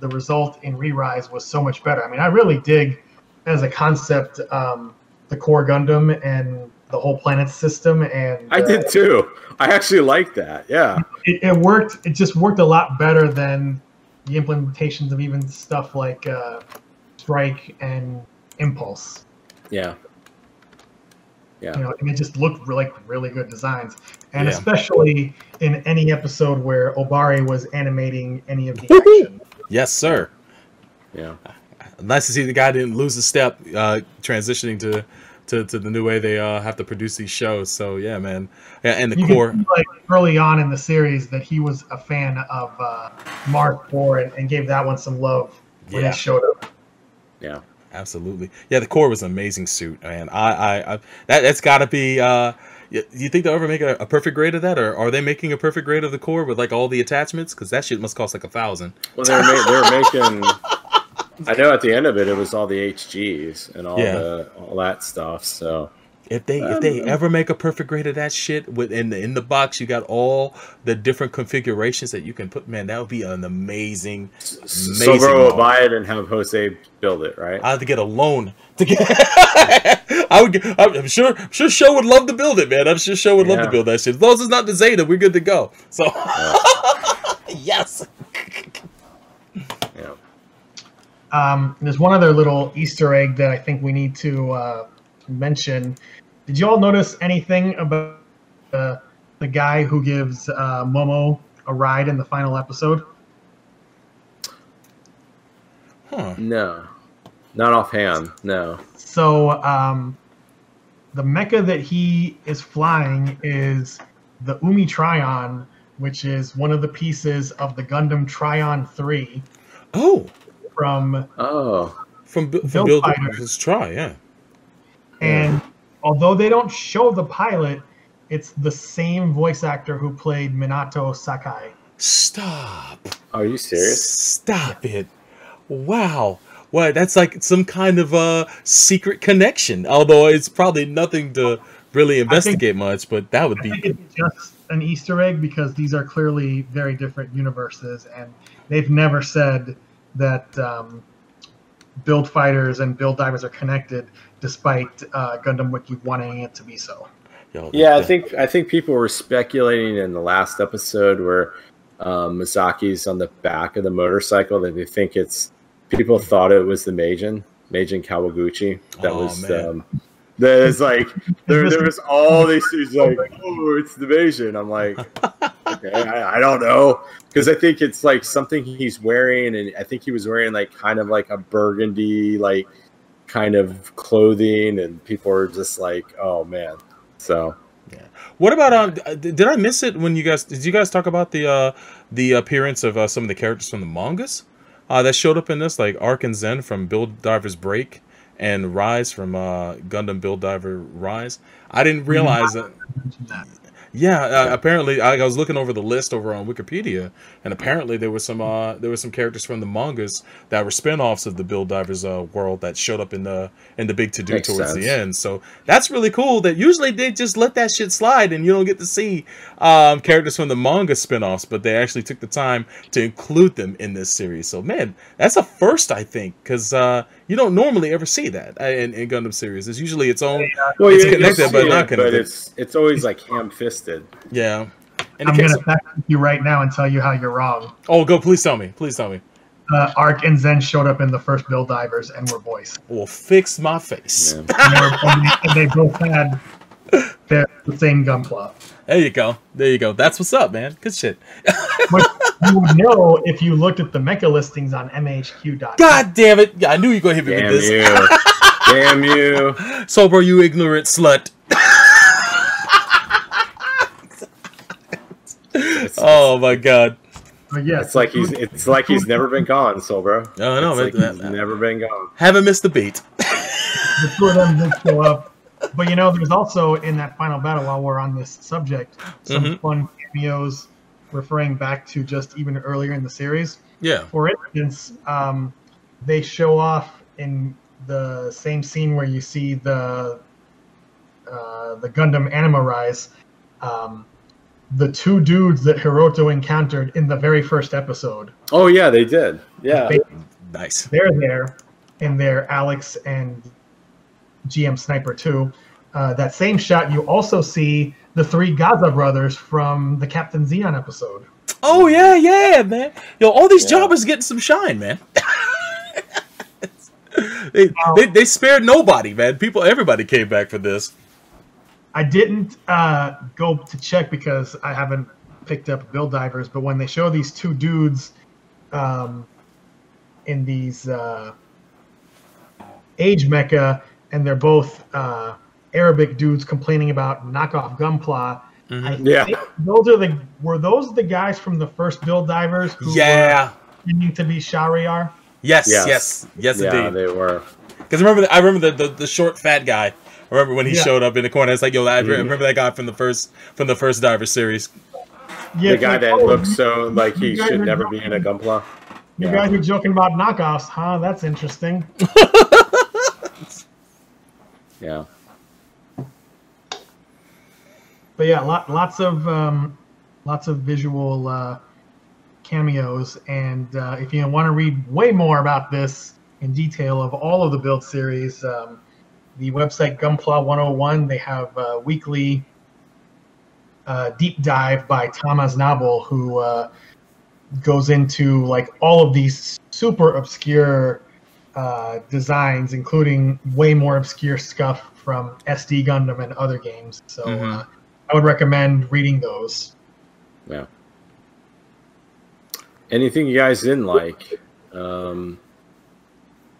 the result in Re-Rise was so much better. I mean, I really dig as a concept um, the core Gundam and the whole planet system, and I uh, did too. I actually like that. Yeah. it, it worked. It just worked a lot better than the implementations of even stuff like uh, Strike and Impulse. Yeah. Yeah. You know, and it just looked like really good designs, and Yeah. especially in any episode where Obari was animating any of the action. Yes, sir. Yeah. Nice to see the guy didn't lose a step uh, transitioning to, to to the new way they uh, have to produce these shows. So yeah, man. Yeah, and the you core. can see, like early on in the series that he was a fan of uh, Mark IV and, and gave that one some love when Yeah. it showed up. Yeah. Absolutely. Yeah, the core was an amazing suit, man. I, I, I that that's got to be. Uh, y- you think they'll ever make a, a perfect grade of that, or are they making a perfect grade of the core with like all the attachments? Because that shit must cost like a thousand. Well, they're ma- they were making. I know at the end of it, it was all the HGs and all Yeah. the all that stuff. So If they if they ever make a perfect grade of that shit with in the in the box, you got all the different configurations that you can put. Man, that would be an amazing. Amazing Silver will model. buy it and have Jose build it, right? I have to get a loan to get. I would. Get, I'm I'm sure. I'm sure Show would love to build it, man. I'm sure Show would love to build that shit. As long as it's not the Zeta, we're good to go. So. yes. yeah. Um, there's one other little Easter egg that I think we need to uh, mention. Did you all notice anything about uh, the guy who gives uh, Momo a ride in the final episode? Huh. No, not offhand. No. So um, the mecha that he is flying is the Umi Tryon, which is one of the pieces of the Gundam Tryon 3 Oh, from Oh, from Bu- from Build build. Fighter. Try. Yeah. and although they don't show the pilot, it's the same voice actor who played Minato Sakai. Stop. are you serious? Stop it. Wow. Well, that's like some kind of uh secret connection. Although it's probably nothing to really investigate much, but that would I be think it's just an Easter egg because these are clearly very different universes, and they've never said that um, build fighters and build divers are connected, despite uh, Gundam Wiki wanting it to be so. Yeah, I think I think people were speculating in the last episode where um, Masaki's on the back of the motorcycle that they think it's people thought it was the Meijin, Meijin Kawaguchi. That Oh, was man. um, that is like there, there was all these things like oh it's the Meijin. I'm like okay, I, I don't know because I think it's like something he's wearing, and I think he was wearing like kind of like a burgundy like kind of clothing, and people are just like oh man. So Yeah. What about um? Did I miss it when you guys? Did you guys talk about the uh the appearance of uh, some of the characters from the mangas? uh, that showed up in this, like Ark and Zen from Build Divers Break and Rise from uh, Gundam Build Diver Rise. I didn't realize that. Yeah, uh, apparently I, I was looking over the list over on Wikipedia, and apparently there was some uh, there were some characters from the mangas that were spin-offs of the Build Divers uh, world that showed up in the in the big to do towards sense. the end. So that's really cool. That usually they just let that shit slide, and you don't get to see um, characters from the manga spin-offs, but they actually took the time to include them in this series. So man, that's a first, I think, because uh, you don't normally ever see that uh, in, in Gundam series. It's usually its own. Well, It's you- you connected, but it, not connected. But it's it's always like ham-fisted. Yeah. In the I'm gonna of- fact you right now and tell you how you're wrong. oh, go! Please tell me. Please tell me. Uh, Ark and Zen showed up in the first Build Divers and were voiced. will fix my face. Yeah. And they, and they, both had the, the same gunpla. There you go. There you go. That's what's up, man. Good shit. Which you would know if you looked at the mecha listings on MAHQ.com. God damn it. Yeah, I knew you were going to hit me Damn with this. you! Damn you! sober you ignorant slut. Oh, my God. But yes, it's like he's it's like he's never been gone, Soulbro. I know, It's man. like he's never been gone. Haven't missed the beat. the two of them did show up. But you know, there's also in that final battle, while we're on this subject, some Mhm. fun cameos referring back to just even earlier in the series. Yeah. For instance, um, they show off in the same scene where you see the uh, the Gundam Anima Rise, um, the two dudes that Hiroto encountered in the very first episode. Oh yeah, they did. Yeah. Nice. They're there, and they're Alex and GM Sniper 2. Uh, that same shot, you also see the three Gaza brothers from the Captain Zeon episode. Oh, yeah, yeah, man. Yo, all these Yeah. jobbers getting some shine, man. they, they, they spared nobody, man. People, everybody came back for this. I didn't uh, go to check because I haven't picked up Build Divers, but when they show these two dudes um, in these uh, age mecha, and they're both uh, Arabic dudes complaining about knockoff Gunpla. I Yeah. think those are the were those the guys from the first Build Divers who Yeah. were to be Shahriyar? Yes, Yes. yes, yes, yeah, indeed. they were. Because remember, the, I remember the, the the short fat guy. I remember when he Yeah. showed up in the corner. It's like, yo, I Mhm. remember that guy from the first from the first Diver series. Yeah, the guy like, that oh, looks so like he should are never be in a gunpla. You Yeah. guys are joking about knockoffs, huh? That's interesting. Yeah. But yeah, lot, lots of um, lots of visual uh, cameos, and uh, if you want to read way more about this in detail of all of the build series, um, the website Gunpla 101 they have a weekly uh, deep dive by Thomas Nabel, who uh, goes into like all of these super obscure uh, designs, including way more obscure stuff from SD Gundam and other games. So. Mhm. I would recommend reading those. Yeah. Anything you guys didn't like? Um,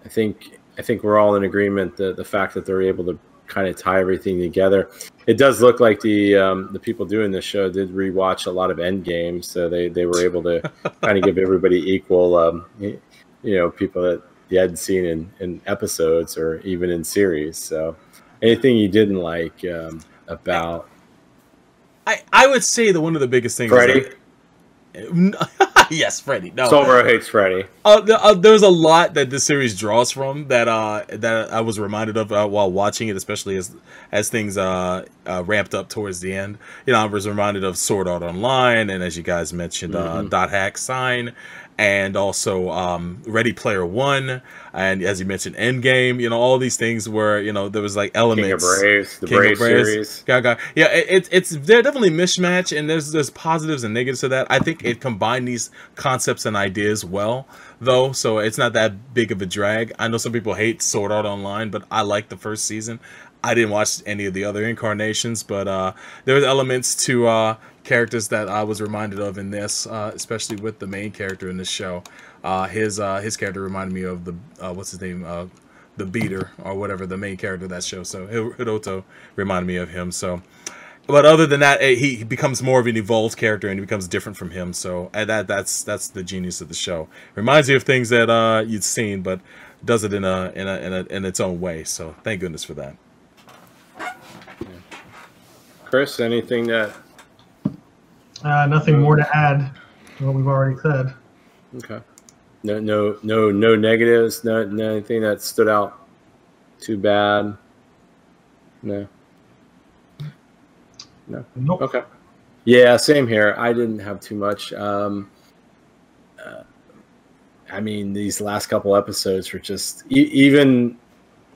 I think I think we're all in agreement that the fact that they're able to kind of tie everything together. It does look like the um, the people doing this show did rewatch a lot of Endgame, so they, they were able to kind of give everybody equal, um, you know, people that you hadn't seen in, in episodes or even in series. So, anything you didn't like um, about I I would say that one of the biggest things. Freddy? yes, Freddy. No, Soulbro hates Freddy. Uh, uh, there's a lot that this series draws from that uh that I was reminded of uh, while watching it, especially as as things uh, uh ramped up towards the end. You know, I was reminded of Sword Art Online, and as you guys mentioned, uh, Mhm. Dot Hack Sign, and also um, Ready Player One, and as you mentioned, Endgame. You know, all these things where you know there was like elements. King of Braves, the King of Brave Braves. series. Yeah, it, it, it's they're definitely mismatch, and there's there's positives and negatives to that. I think it combined these concepts and ideas well, though, so it's not that big of a drag. I know some people hate Sword Art Online, but I like the first season. I didn't watch any of the other incarnations, but uh, there's elements to uh, characters that I was reminded of in this, uh, especially with the main character in this show. Uh, his uh, his character reminded me of the uh, what's his name, uh, the beater or whatever the main character of that show. So Hi- Hiroto reminded me of him. So but other than that, eh, he, becomes more of an evolved character and he becomes different from him. So and that that's that's the genius of the show. Reminds you of things that uh, you'd seen, but does it in a in a in a in its own way. So thank goodness for that. Chris, anything that? Uh, nothing more to add to what we've already said. Okay. No, no, no, no negatives. No, no anything that stood out too bad. No. No. Nope. Okay. Yeah, same here. I didn't have too much. Um, uh, I mean, these last couple episodes were just e- even.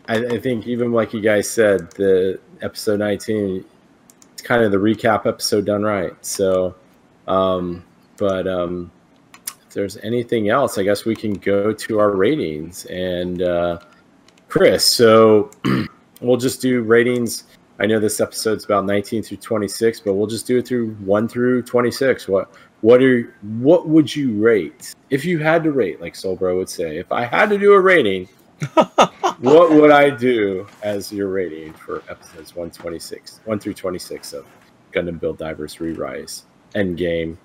I, I think even like you guys said, the episode nineteen, it's kind of the recap episode done right. So, um, but um, if there's anything else, I guess we can go to our ratings and uh, Chris. So we'll just do ratings. I know this episode's about 19 through 26, but we'll just do it through 1 through 26. What what are what would you rate if you had to rate, like Soulbro would say? If I had to do a rating, what would I do as your rating for episodes 126, 1 through 26 of Gundam Build Divers Re-Rise, Endgame,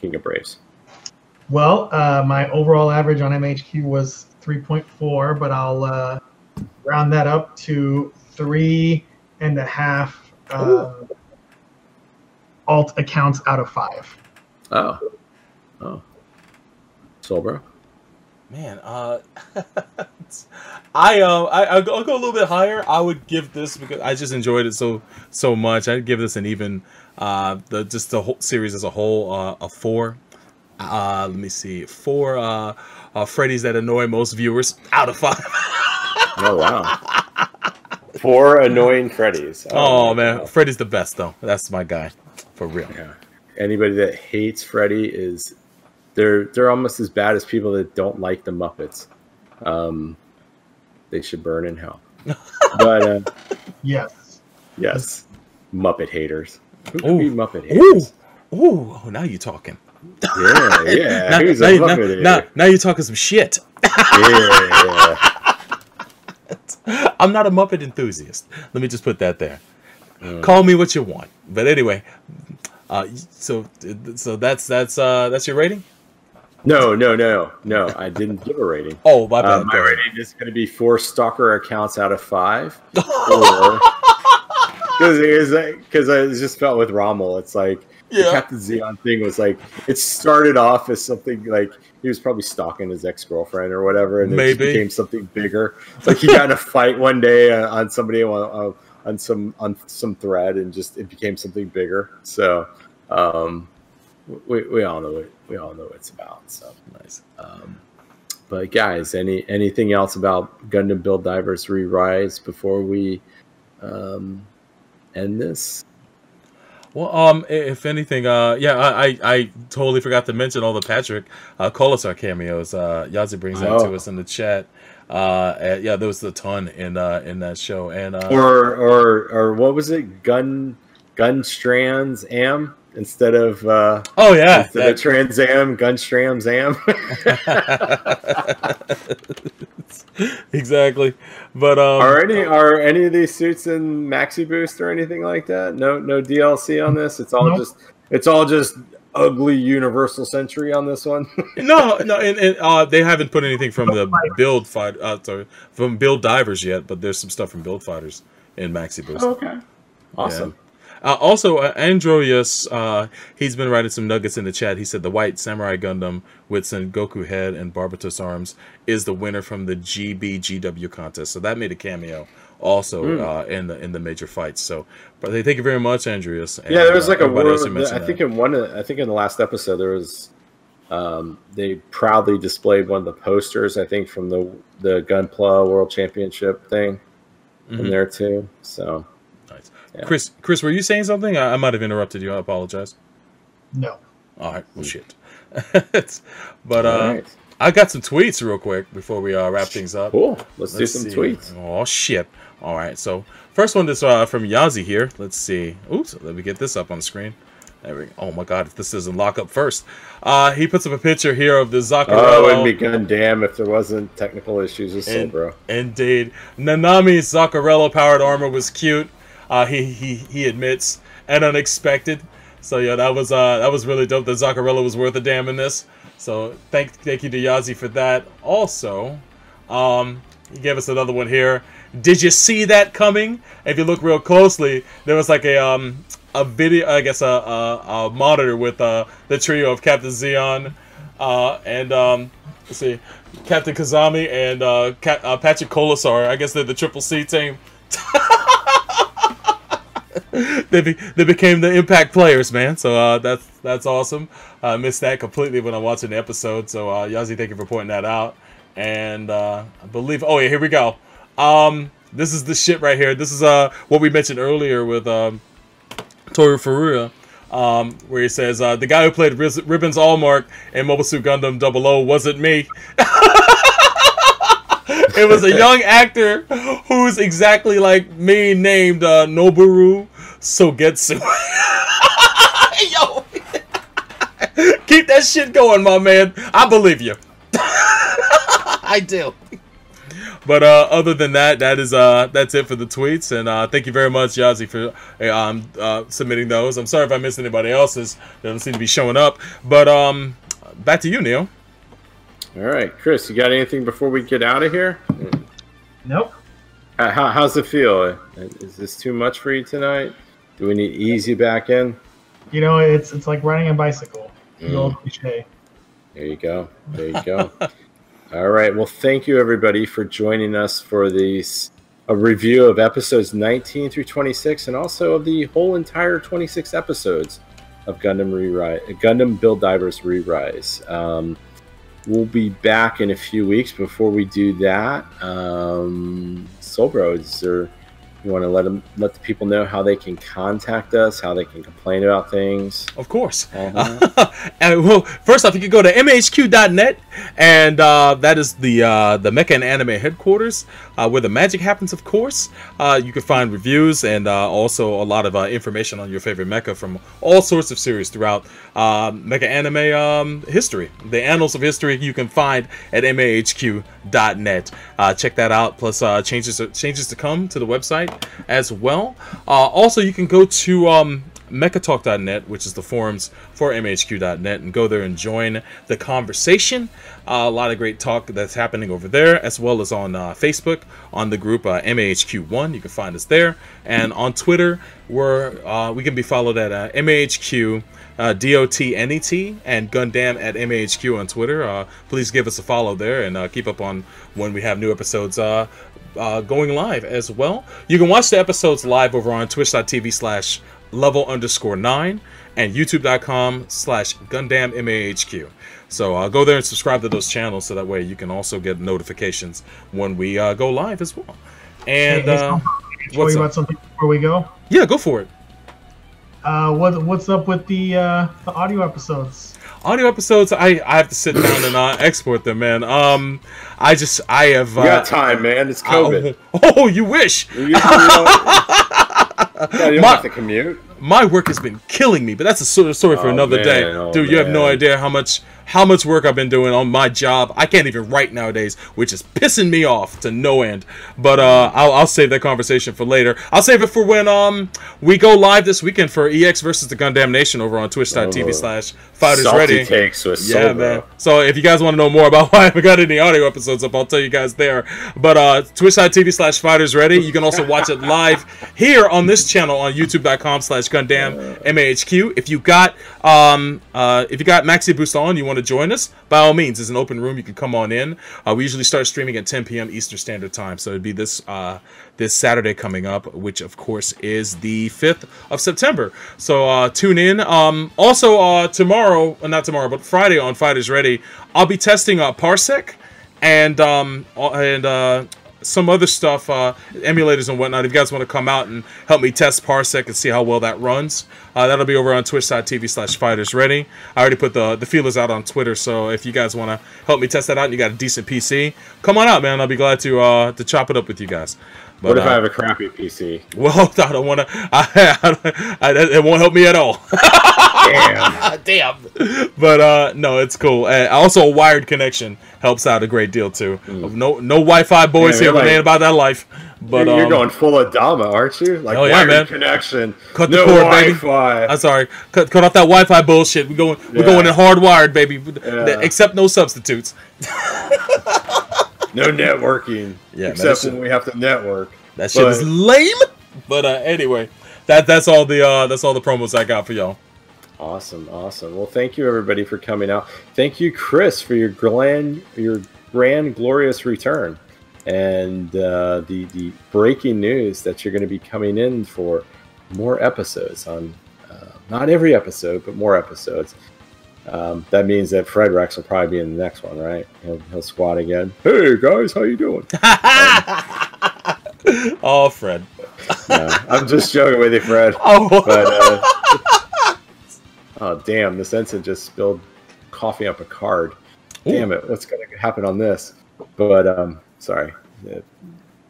King of Braves? Well, uh, my overall average on MAHQ was 3.4, but I'll uh, round that up to three and a half uh, alt accounts out of five. Oh, oh, Soulbro. Man, uh, I uh, I I'll go, I'll go a little bit higher. I would give this because I just enjoyed it so so much. I'd give this an even uh the just the whole series as a whole uh, a four. Uh, let me see, four uh, uh Freddy's that annoy most viewers out of five. Oh wow. Four annoying Freddy's. oh my man. Freddy's the best though. That's my guy for real. Yeah. Anybody that hates Freddy is they're they're almost as bad as people that don't like the Muppets. Um, they should burn in hell. but uh, Yes. yes, Muppet haters. Who Ooh. could be Muppet haters? ooh, oh, now you're talking. Yeah, yeah. now, Who's now, a now, Muppet hater? now, now you're talking some shit. yeah. I'm not a Muppet enthusiast. Let me just put that there. Mm. Call me what you want. But anyway, uh, so so that's that's uh, that's your rating. No, no, no, no. I didn't give a rating. Oh, my bad. Uh, my rating is going to be four stalker accounts out of five. Because because I just felt with Rommel, it's like the Yeah. Captain Zeon thing was like it started off as something like he was probably stalking his ex girlfriend or whatever, and it just became something bigger. It's like he got in a fight one day uh, on somebody on, on some on some thread, and just it became something bigger. So. um we, we all know what we all know what it's about. So Nice. um, but guys, any anything else about Gundam Build Divers Re-Rise before we um, end this? Well, um, if anything, uh, yeah, I, I, I totally forgot to mention all the Patrick uh, Colasour cameos. Uh, Yazi brings that to Oh. us in the chat. Uh, and yeah, there was a ton in uh in that show, and uh, Or or or what was it? Gun Gun Strands Am instead of uh, oh yeah, instead that- of Trans Am Gun Strands Am. exactly. But um, are any are any of these suits in Maxi Boost or anything like that? No no DLC on this. It's all Nope. just it's all just ugly Universal Century on this one. no, no, and, and uh, they haven't put anything from the build fight, uh, sorry, from build divers yet, but there's some stuff from build fighters in Maxi Boost. okay. Awesome. Uh, also, uh, Androius, uh, he's been writing some nuggets in the chat. He said the white Samurai Gundam with Sen Goku head and Barbatos arms is the winner from the GBGW contest. So that made a cameo also Hmm. uh, in the in the major fights. So, but they thank you very much, Andreas. Yeah, there was uh, like a everybody word. who mentioned I think that. in one. I think in the last episode there was. Um, they proudly displayed one of the posters. I think from the the Gunpla World Championship thing in Mhm. there too. So. Yeah. Chris, Chris, were you saying something? I, I might have interrupted you. I apologize. No. All right, well, shit. but uh, all right, I got some tweets real quick before we uh, wrap things up. cool. Let's, do Let's some see. tweets. Oh shit! All right, so first one is uh, from Yazi here. Let's see. Oops, let me get this up on the screen. There we go. Oh my god, if this doesn't lock up first. Uh, he puts up a picture here of the Oh, it Zaccarello. wouldn't be Gundam if there wasn't technical issues with And- Soulbro. Indeed, Nanami's Zaccarello powered armor was cute. Uh, he he he admits, and unexpected. So yeah, that was uh that was really dope. That Zaccarella was worth a damn in this. So thank thank you to Yazi for that. Also, um, he gave us another one here. Did you see that coming? If you look real closely, there was like a um a video, I guess a a, a monitor with uh the trio of Captain Zeon, uh and um let's see, Captain Kazami and uh, Ca- uh Patrick Colasour. I guess they're the Triple C team. they be, they became the Impact players, man. So uh, that's that's awesome. I missed that completely when I'm watching the episode. So uh, Yazi, thank you for pointing that out. And uh, I believe, oh yeah, here we go. Um, this is the shit right here. This is uh what we mentioned earlier with um, Toru Furuya. Um, where he says, uh, the guy who played Riz- Ribbons Almark in Mobile Suit Gundam 00 wasn't me. it was a young actor who's exactly like me named uh, Noboru Sogetsu. Yo, keep that shit going, my man. I believe you. I do. But uh, other than that, that is uh, that's it for the tweets, and uh, thank you very much, Yazi, for um, uh, submitting those. I'm sorry if I missed anybody else's; they don't seem to be showing up. But um, back to you, Neil. All right, Chris, you got anything before we get out of here? Nope. How, how- how's it feel? Is this too much for you tonight? Do we need easy back in? You know, it's it's like riding a bicycle. Mm. old cliche. There you go. There you go. All right. Well, thank you everybody for joining us for these a review of episodes 19 through 26, and also of the whole entire 26 episodes of Gundam Re-Rise, Gundam Build Divers Re-Rise. Um, we'll be back in a few weeks. Before we do that, um, Soulbro, is there? You want to let them let the people know how they can contact us, how they can complain about things. Of course. Uh-huh. and well, first off, you can go to mahq.net, and uh, that is the uh, the Mecha and Anime headquarters, uh, where the magic happens. Of course, uh, you can find reviews and uh, also a lot of uh, information on your favorite mecha from all sorts of series throughout uh, Mecha Anime um, history. The annals of history you can find at mahq.net. Uh, check that out. Plus, uh, changes changes to come to the website as well. Uh, also, you can go to um, mechatalk.net, which is the forums for mahq.net, and go there and join the conversation. Uh, a lot of great talk that's happening over there, as well as on uh, Facebook on the group uh, MAHQ1. You can find us there, and on Twitter, uh, we can be followed at uh, MAHQ. Uh, DOTNET and Gundam at MAHQ on Twitter. Please give us a follow there and keep up on when we have new episodes uh, going live as well. You can watch the episodes live over on twitch.tv slash level underscore nine and youtube.com slash Gundam MAHQ. So uh, go there and subscribe to those channels so that way you can also get notifications when we uh, go live as well. And Hey, hey, uh, Soulbro, can I tell what's you about something before we go? yeah, go for it. Uh, what what's up with the uh, the audio episodes? Audio episodes, I, I have to sit down and uh, export them, man. Um, I just I have. You Uh, got time, man. It's COVID. Oh, oh, you wish. You, you yeah, you don't My- have to commute. my work has been killing me, but that's a sort of story for Oh, another man. day, Oh, dude. You have no idea how much how much work I've been doing on my job. I can't even write nowadays, which is pissing me off to no end. But uh, I'll, I'll save that conversation for later. I'll save it for when um we go live this weekend for EX versus the Gundam Nation over on Twitch.tv Oh. slash Fighters Ready. takes with Yeah, man. So if you guys want to know more about why I haven't got any audio episodes up, I'll tell you guys there. But uh twitch.tv slash fighters ready. You can also watch it live here on this channel on youtube.com slash Gundam MAHQ. If you got um uh if you got Maxi Boost on, you want to join us, by all means, it's an open room. You can come on in. Uh, we usually start streaming at 10 p.m. Eastern Standard Time. So it'd be this uh this Saturday coming up, which of course is the 5th of September. So uh, tune in. Um, also uh, tomorrow, uh, not tomorrow, but Friday on Fighters Ready, I'll be testing uh, Parsec and um, and some other stuff, uh, emulators and whatnot. If you guys want to come out and help me test Parsec and see how well that runs, uh, that'll be over on twitch.tv slash fighters ready. I already put the, the feelers out on Twitter, so if you guys want to help me test that out and you got a decent PC, come on out, man. I'll be glad to uh, to chop it up with you guys. But, What if uh, I have a crappy PC? well, I don't want to. I, I, I, it won't help me at all. Damn. Damn. But uh, no, it's cool. Uh, also, a wired connection helps out a great deal too. No, no Wi-Fi boys Yeah, here, you're but like- ain't about that life. But you're um, going full Adama, aren't you? Like Oh, yeah, wired man. connection. Cut the no cord, baby. Wi-Fi. I'm sorry. Cut, cut off that Wi-Fi bullshit. We going. We're going in hardwired, baby. Yeah. Except no substitutes. No networking. Yeah, except that when we have to network. That shit But- is lame. But uh, anyway, that that's all the uh, that's all the promos I got for y'all. Awesome, awesome. Well, thank you everybody for coming out. Thank you, Chris, for your grand, your grand, glorious return, and uh, the the breaking news that you're going to be coming in for more episodes on uh, not every episode, but more episodes. Um, that means that Fred Rex will probably be in the next one, right? He'll, he'll squat again. Hey guys, how you doing? Oh, Fred. No, I'm just joking with you, Fred. Oh, But uh, oh damn, this ensign just spilled coffee up a card. Damn it, what's gonna happen on this? But um, sorry,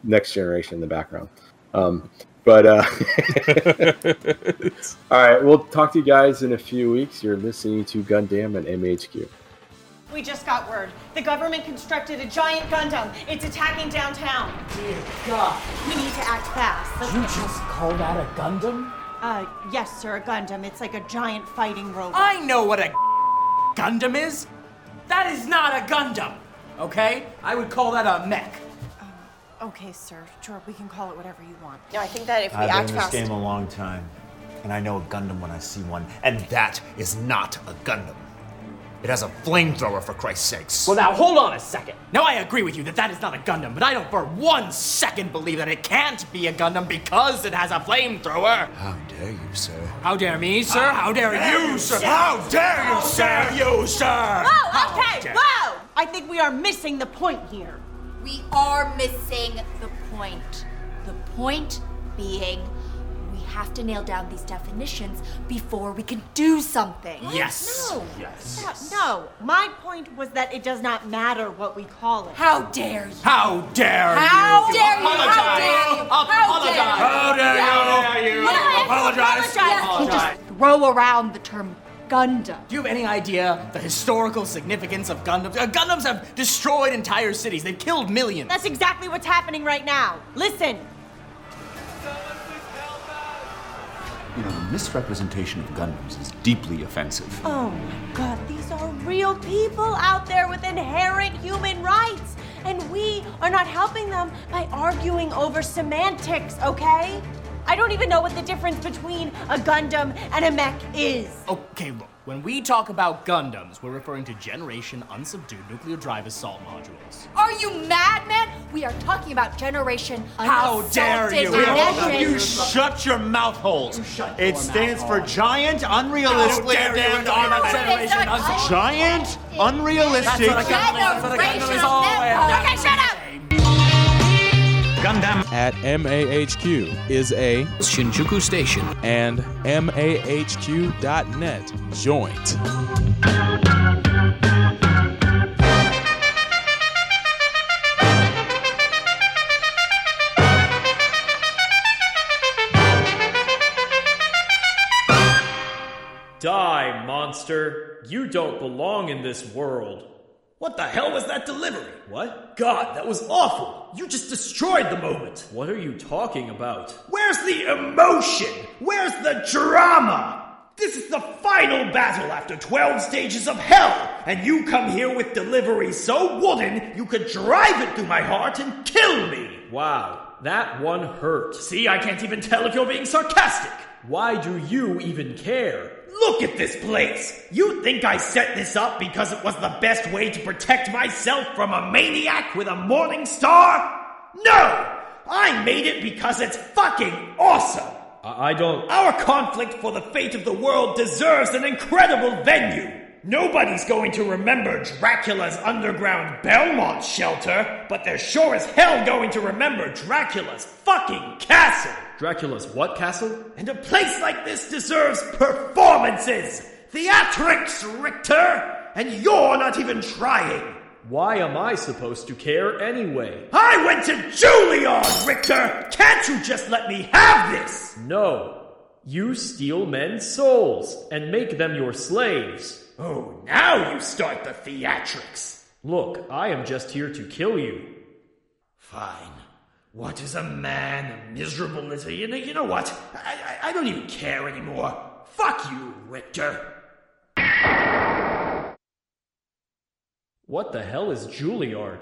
next generation in the background. Um, but uh, all right, we'll talk to you guys in a few weeks. You're listening to Gundam and MAHQ. We just got word. The government constructed a giant Gundam. It's attacking downtown. Dear God. We need to act fast. Let's You just call that a Gundam? Uh, yes, sir, a Gundam. It's like a giant fighting robot. I know what a Gundam is. That is not a Gundam. Okay? I would call that a mech. Okay, sir. Sure, we can call it whatever you want. No, I think that if we I've been in this fast. game a long time, and I know a Gundam when I see one, and that is not a Gundam. It has a flamethrower, for Christ's sakes. Well, now hold on a second. Now I agree with you that that is not a Gundam, but I don't for one second believe that it can't be a Gundam because it has a flamethrower. How dare you, sir? How dare me, sir? How dare you, sir? How dare you, sir? You, sir? Whoa, okay, dare- whoa! I think we are missing the point here. We are missing the point. The point being, we have to nail down these definitions before we can do something. Yes. No. Yes. Yeah, No, my point was that it does not matter what we call it. How dare you? How dare you? How dare you? How Apologize. dare you? Apologize. How dare you? How dare you? Yeah, Apologize. You can't just throw around the term Gundam. Do you have any idea the historical significance of Gundams? Uh, Gundams have destroyed entire cities. They've killed millions. That's exactly what's happening right now. Listen, You know, the misrepresentation of Gundams is deeply offensive. Oh my god, these are real people out there with inherent human rights. And we are not helping them by arguing over semantics, okay? I don't even know what the difference between a Gundam and a mech is. Okay, look. When we talk about Gundams, we're referring to Generation Unsubdued Nuclear Drive Assault Modules. Are you mad, man? We are talking about generation How dare unassaulted you? Generation. You shut your mouth holes. It stands for giant, unrealistic. How dare you talk about Generation Unsubdued? Giant, unrealistic. That's what a Gundam is. That's what a Gundam is all about. Okay, shut up! Gundam. At MAHQ is a Shinjuku Station. and MAHQ.net joint. Die, monster. You don't belong in this world. What the hell was that delivery? What? God, that was awful. You just destroyed the moment. What are you talking about? Where's the emotion? Where's the drama? This is the final battle after 12 stages of hell, and you come here with delivery so wooden you could drive it through my heart and kill me. Wow, that one hurt. See, I can't even tell if you're being sarcastic. Why do you even care? Look at this place! You think I set this up because it was the best way to protect myself from a maniac with a morning star? No! I made it because it's fucking awesome! I don't. Our conflict for the fate of the world deserves an incredible venue! Nobody's going to remember Dracula's underground Belmont shelter, but they're sure as hell going to remember Dracula's fucking castle! Dracula's what castle? And a place like this deserves performances! Theatrics, Richter! And you're not even trying! Why am I supposed to care anyway? I went to Juilliard, Richter! Can't you just let me have this? No. You steal men's souls and make them your slaves. Oh, now you start the theatrics. Look, I am just here to kill you. Fine. What is a man? A miserable little. You know, you know what? I, I, I don't even care anymore. Fuck you, Richter. What the hell is Juilliard?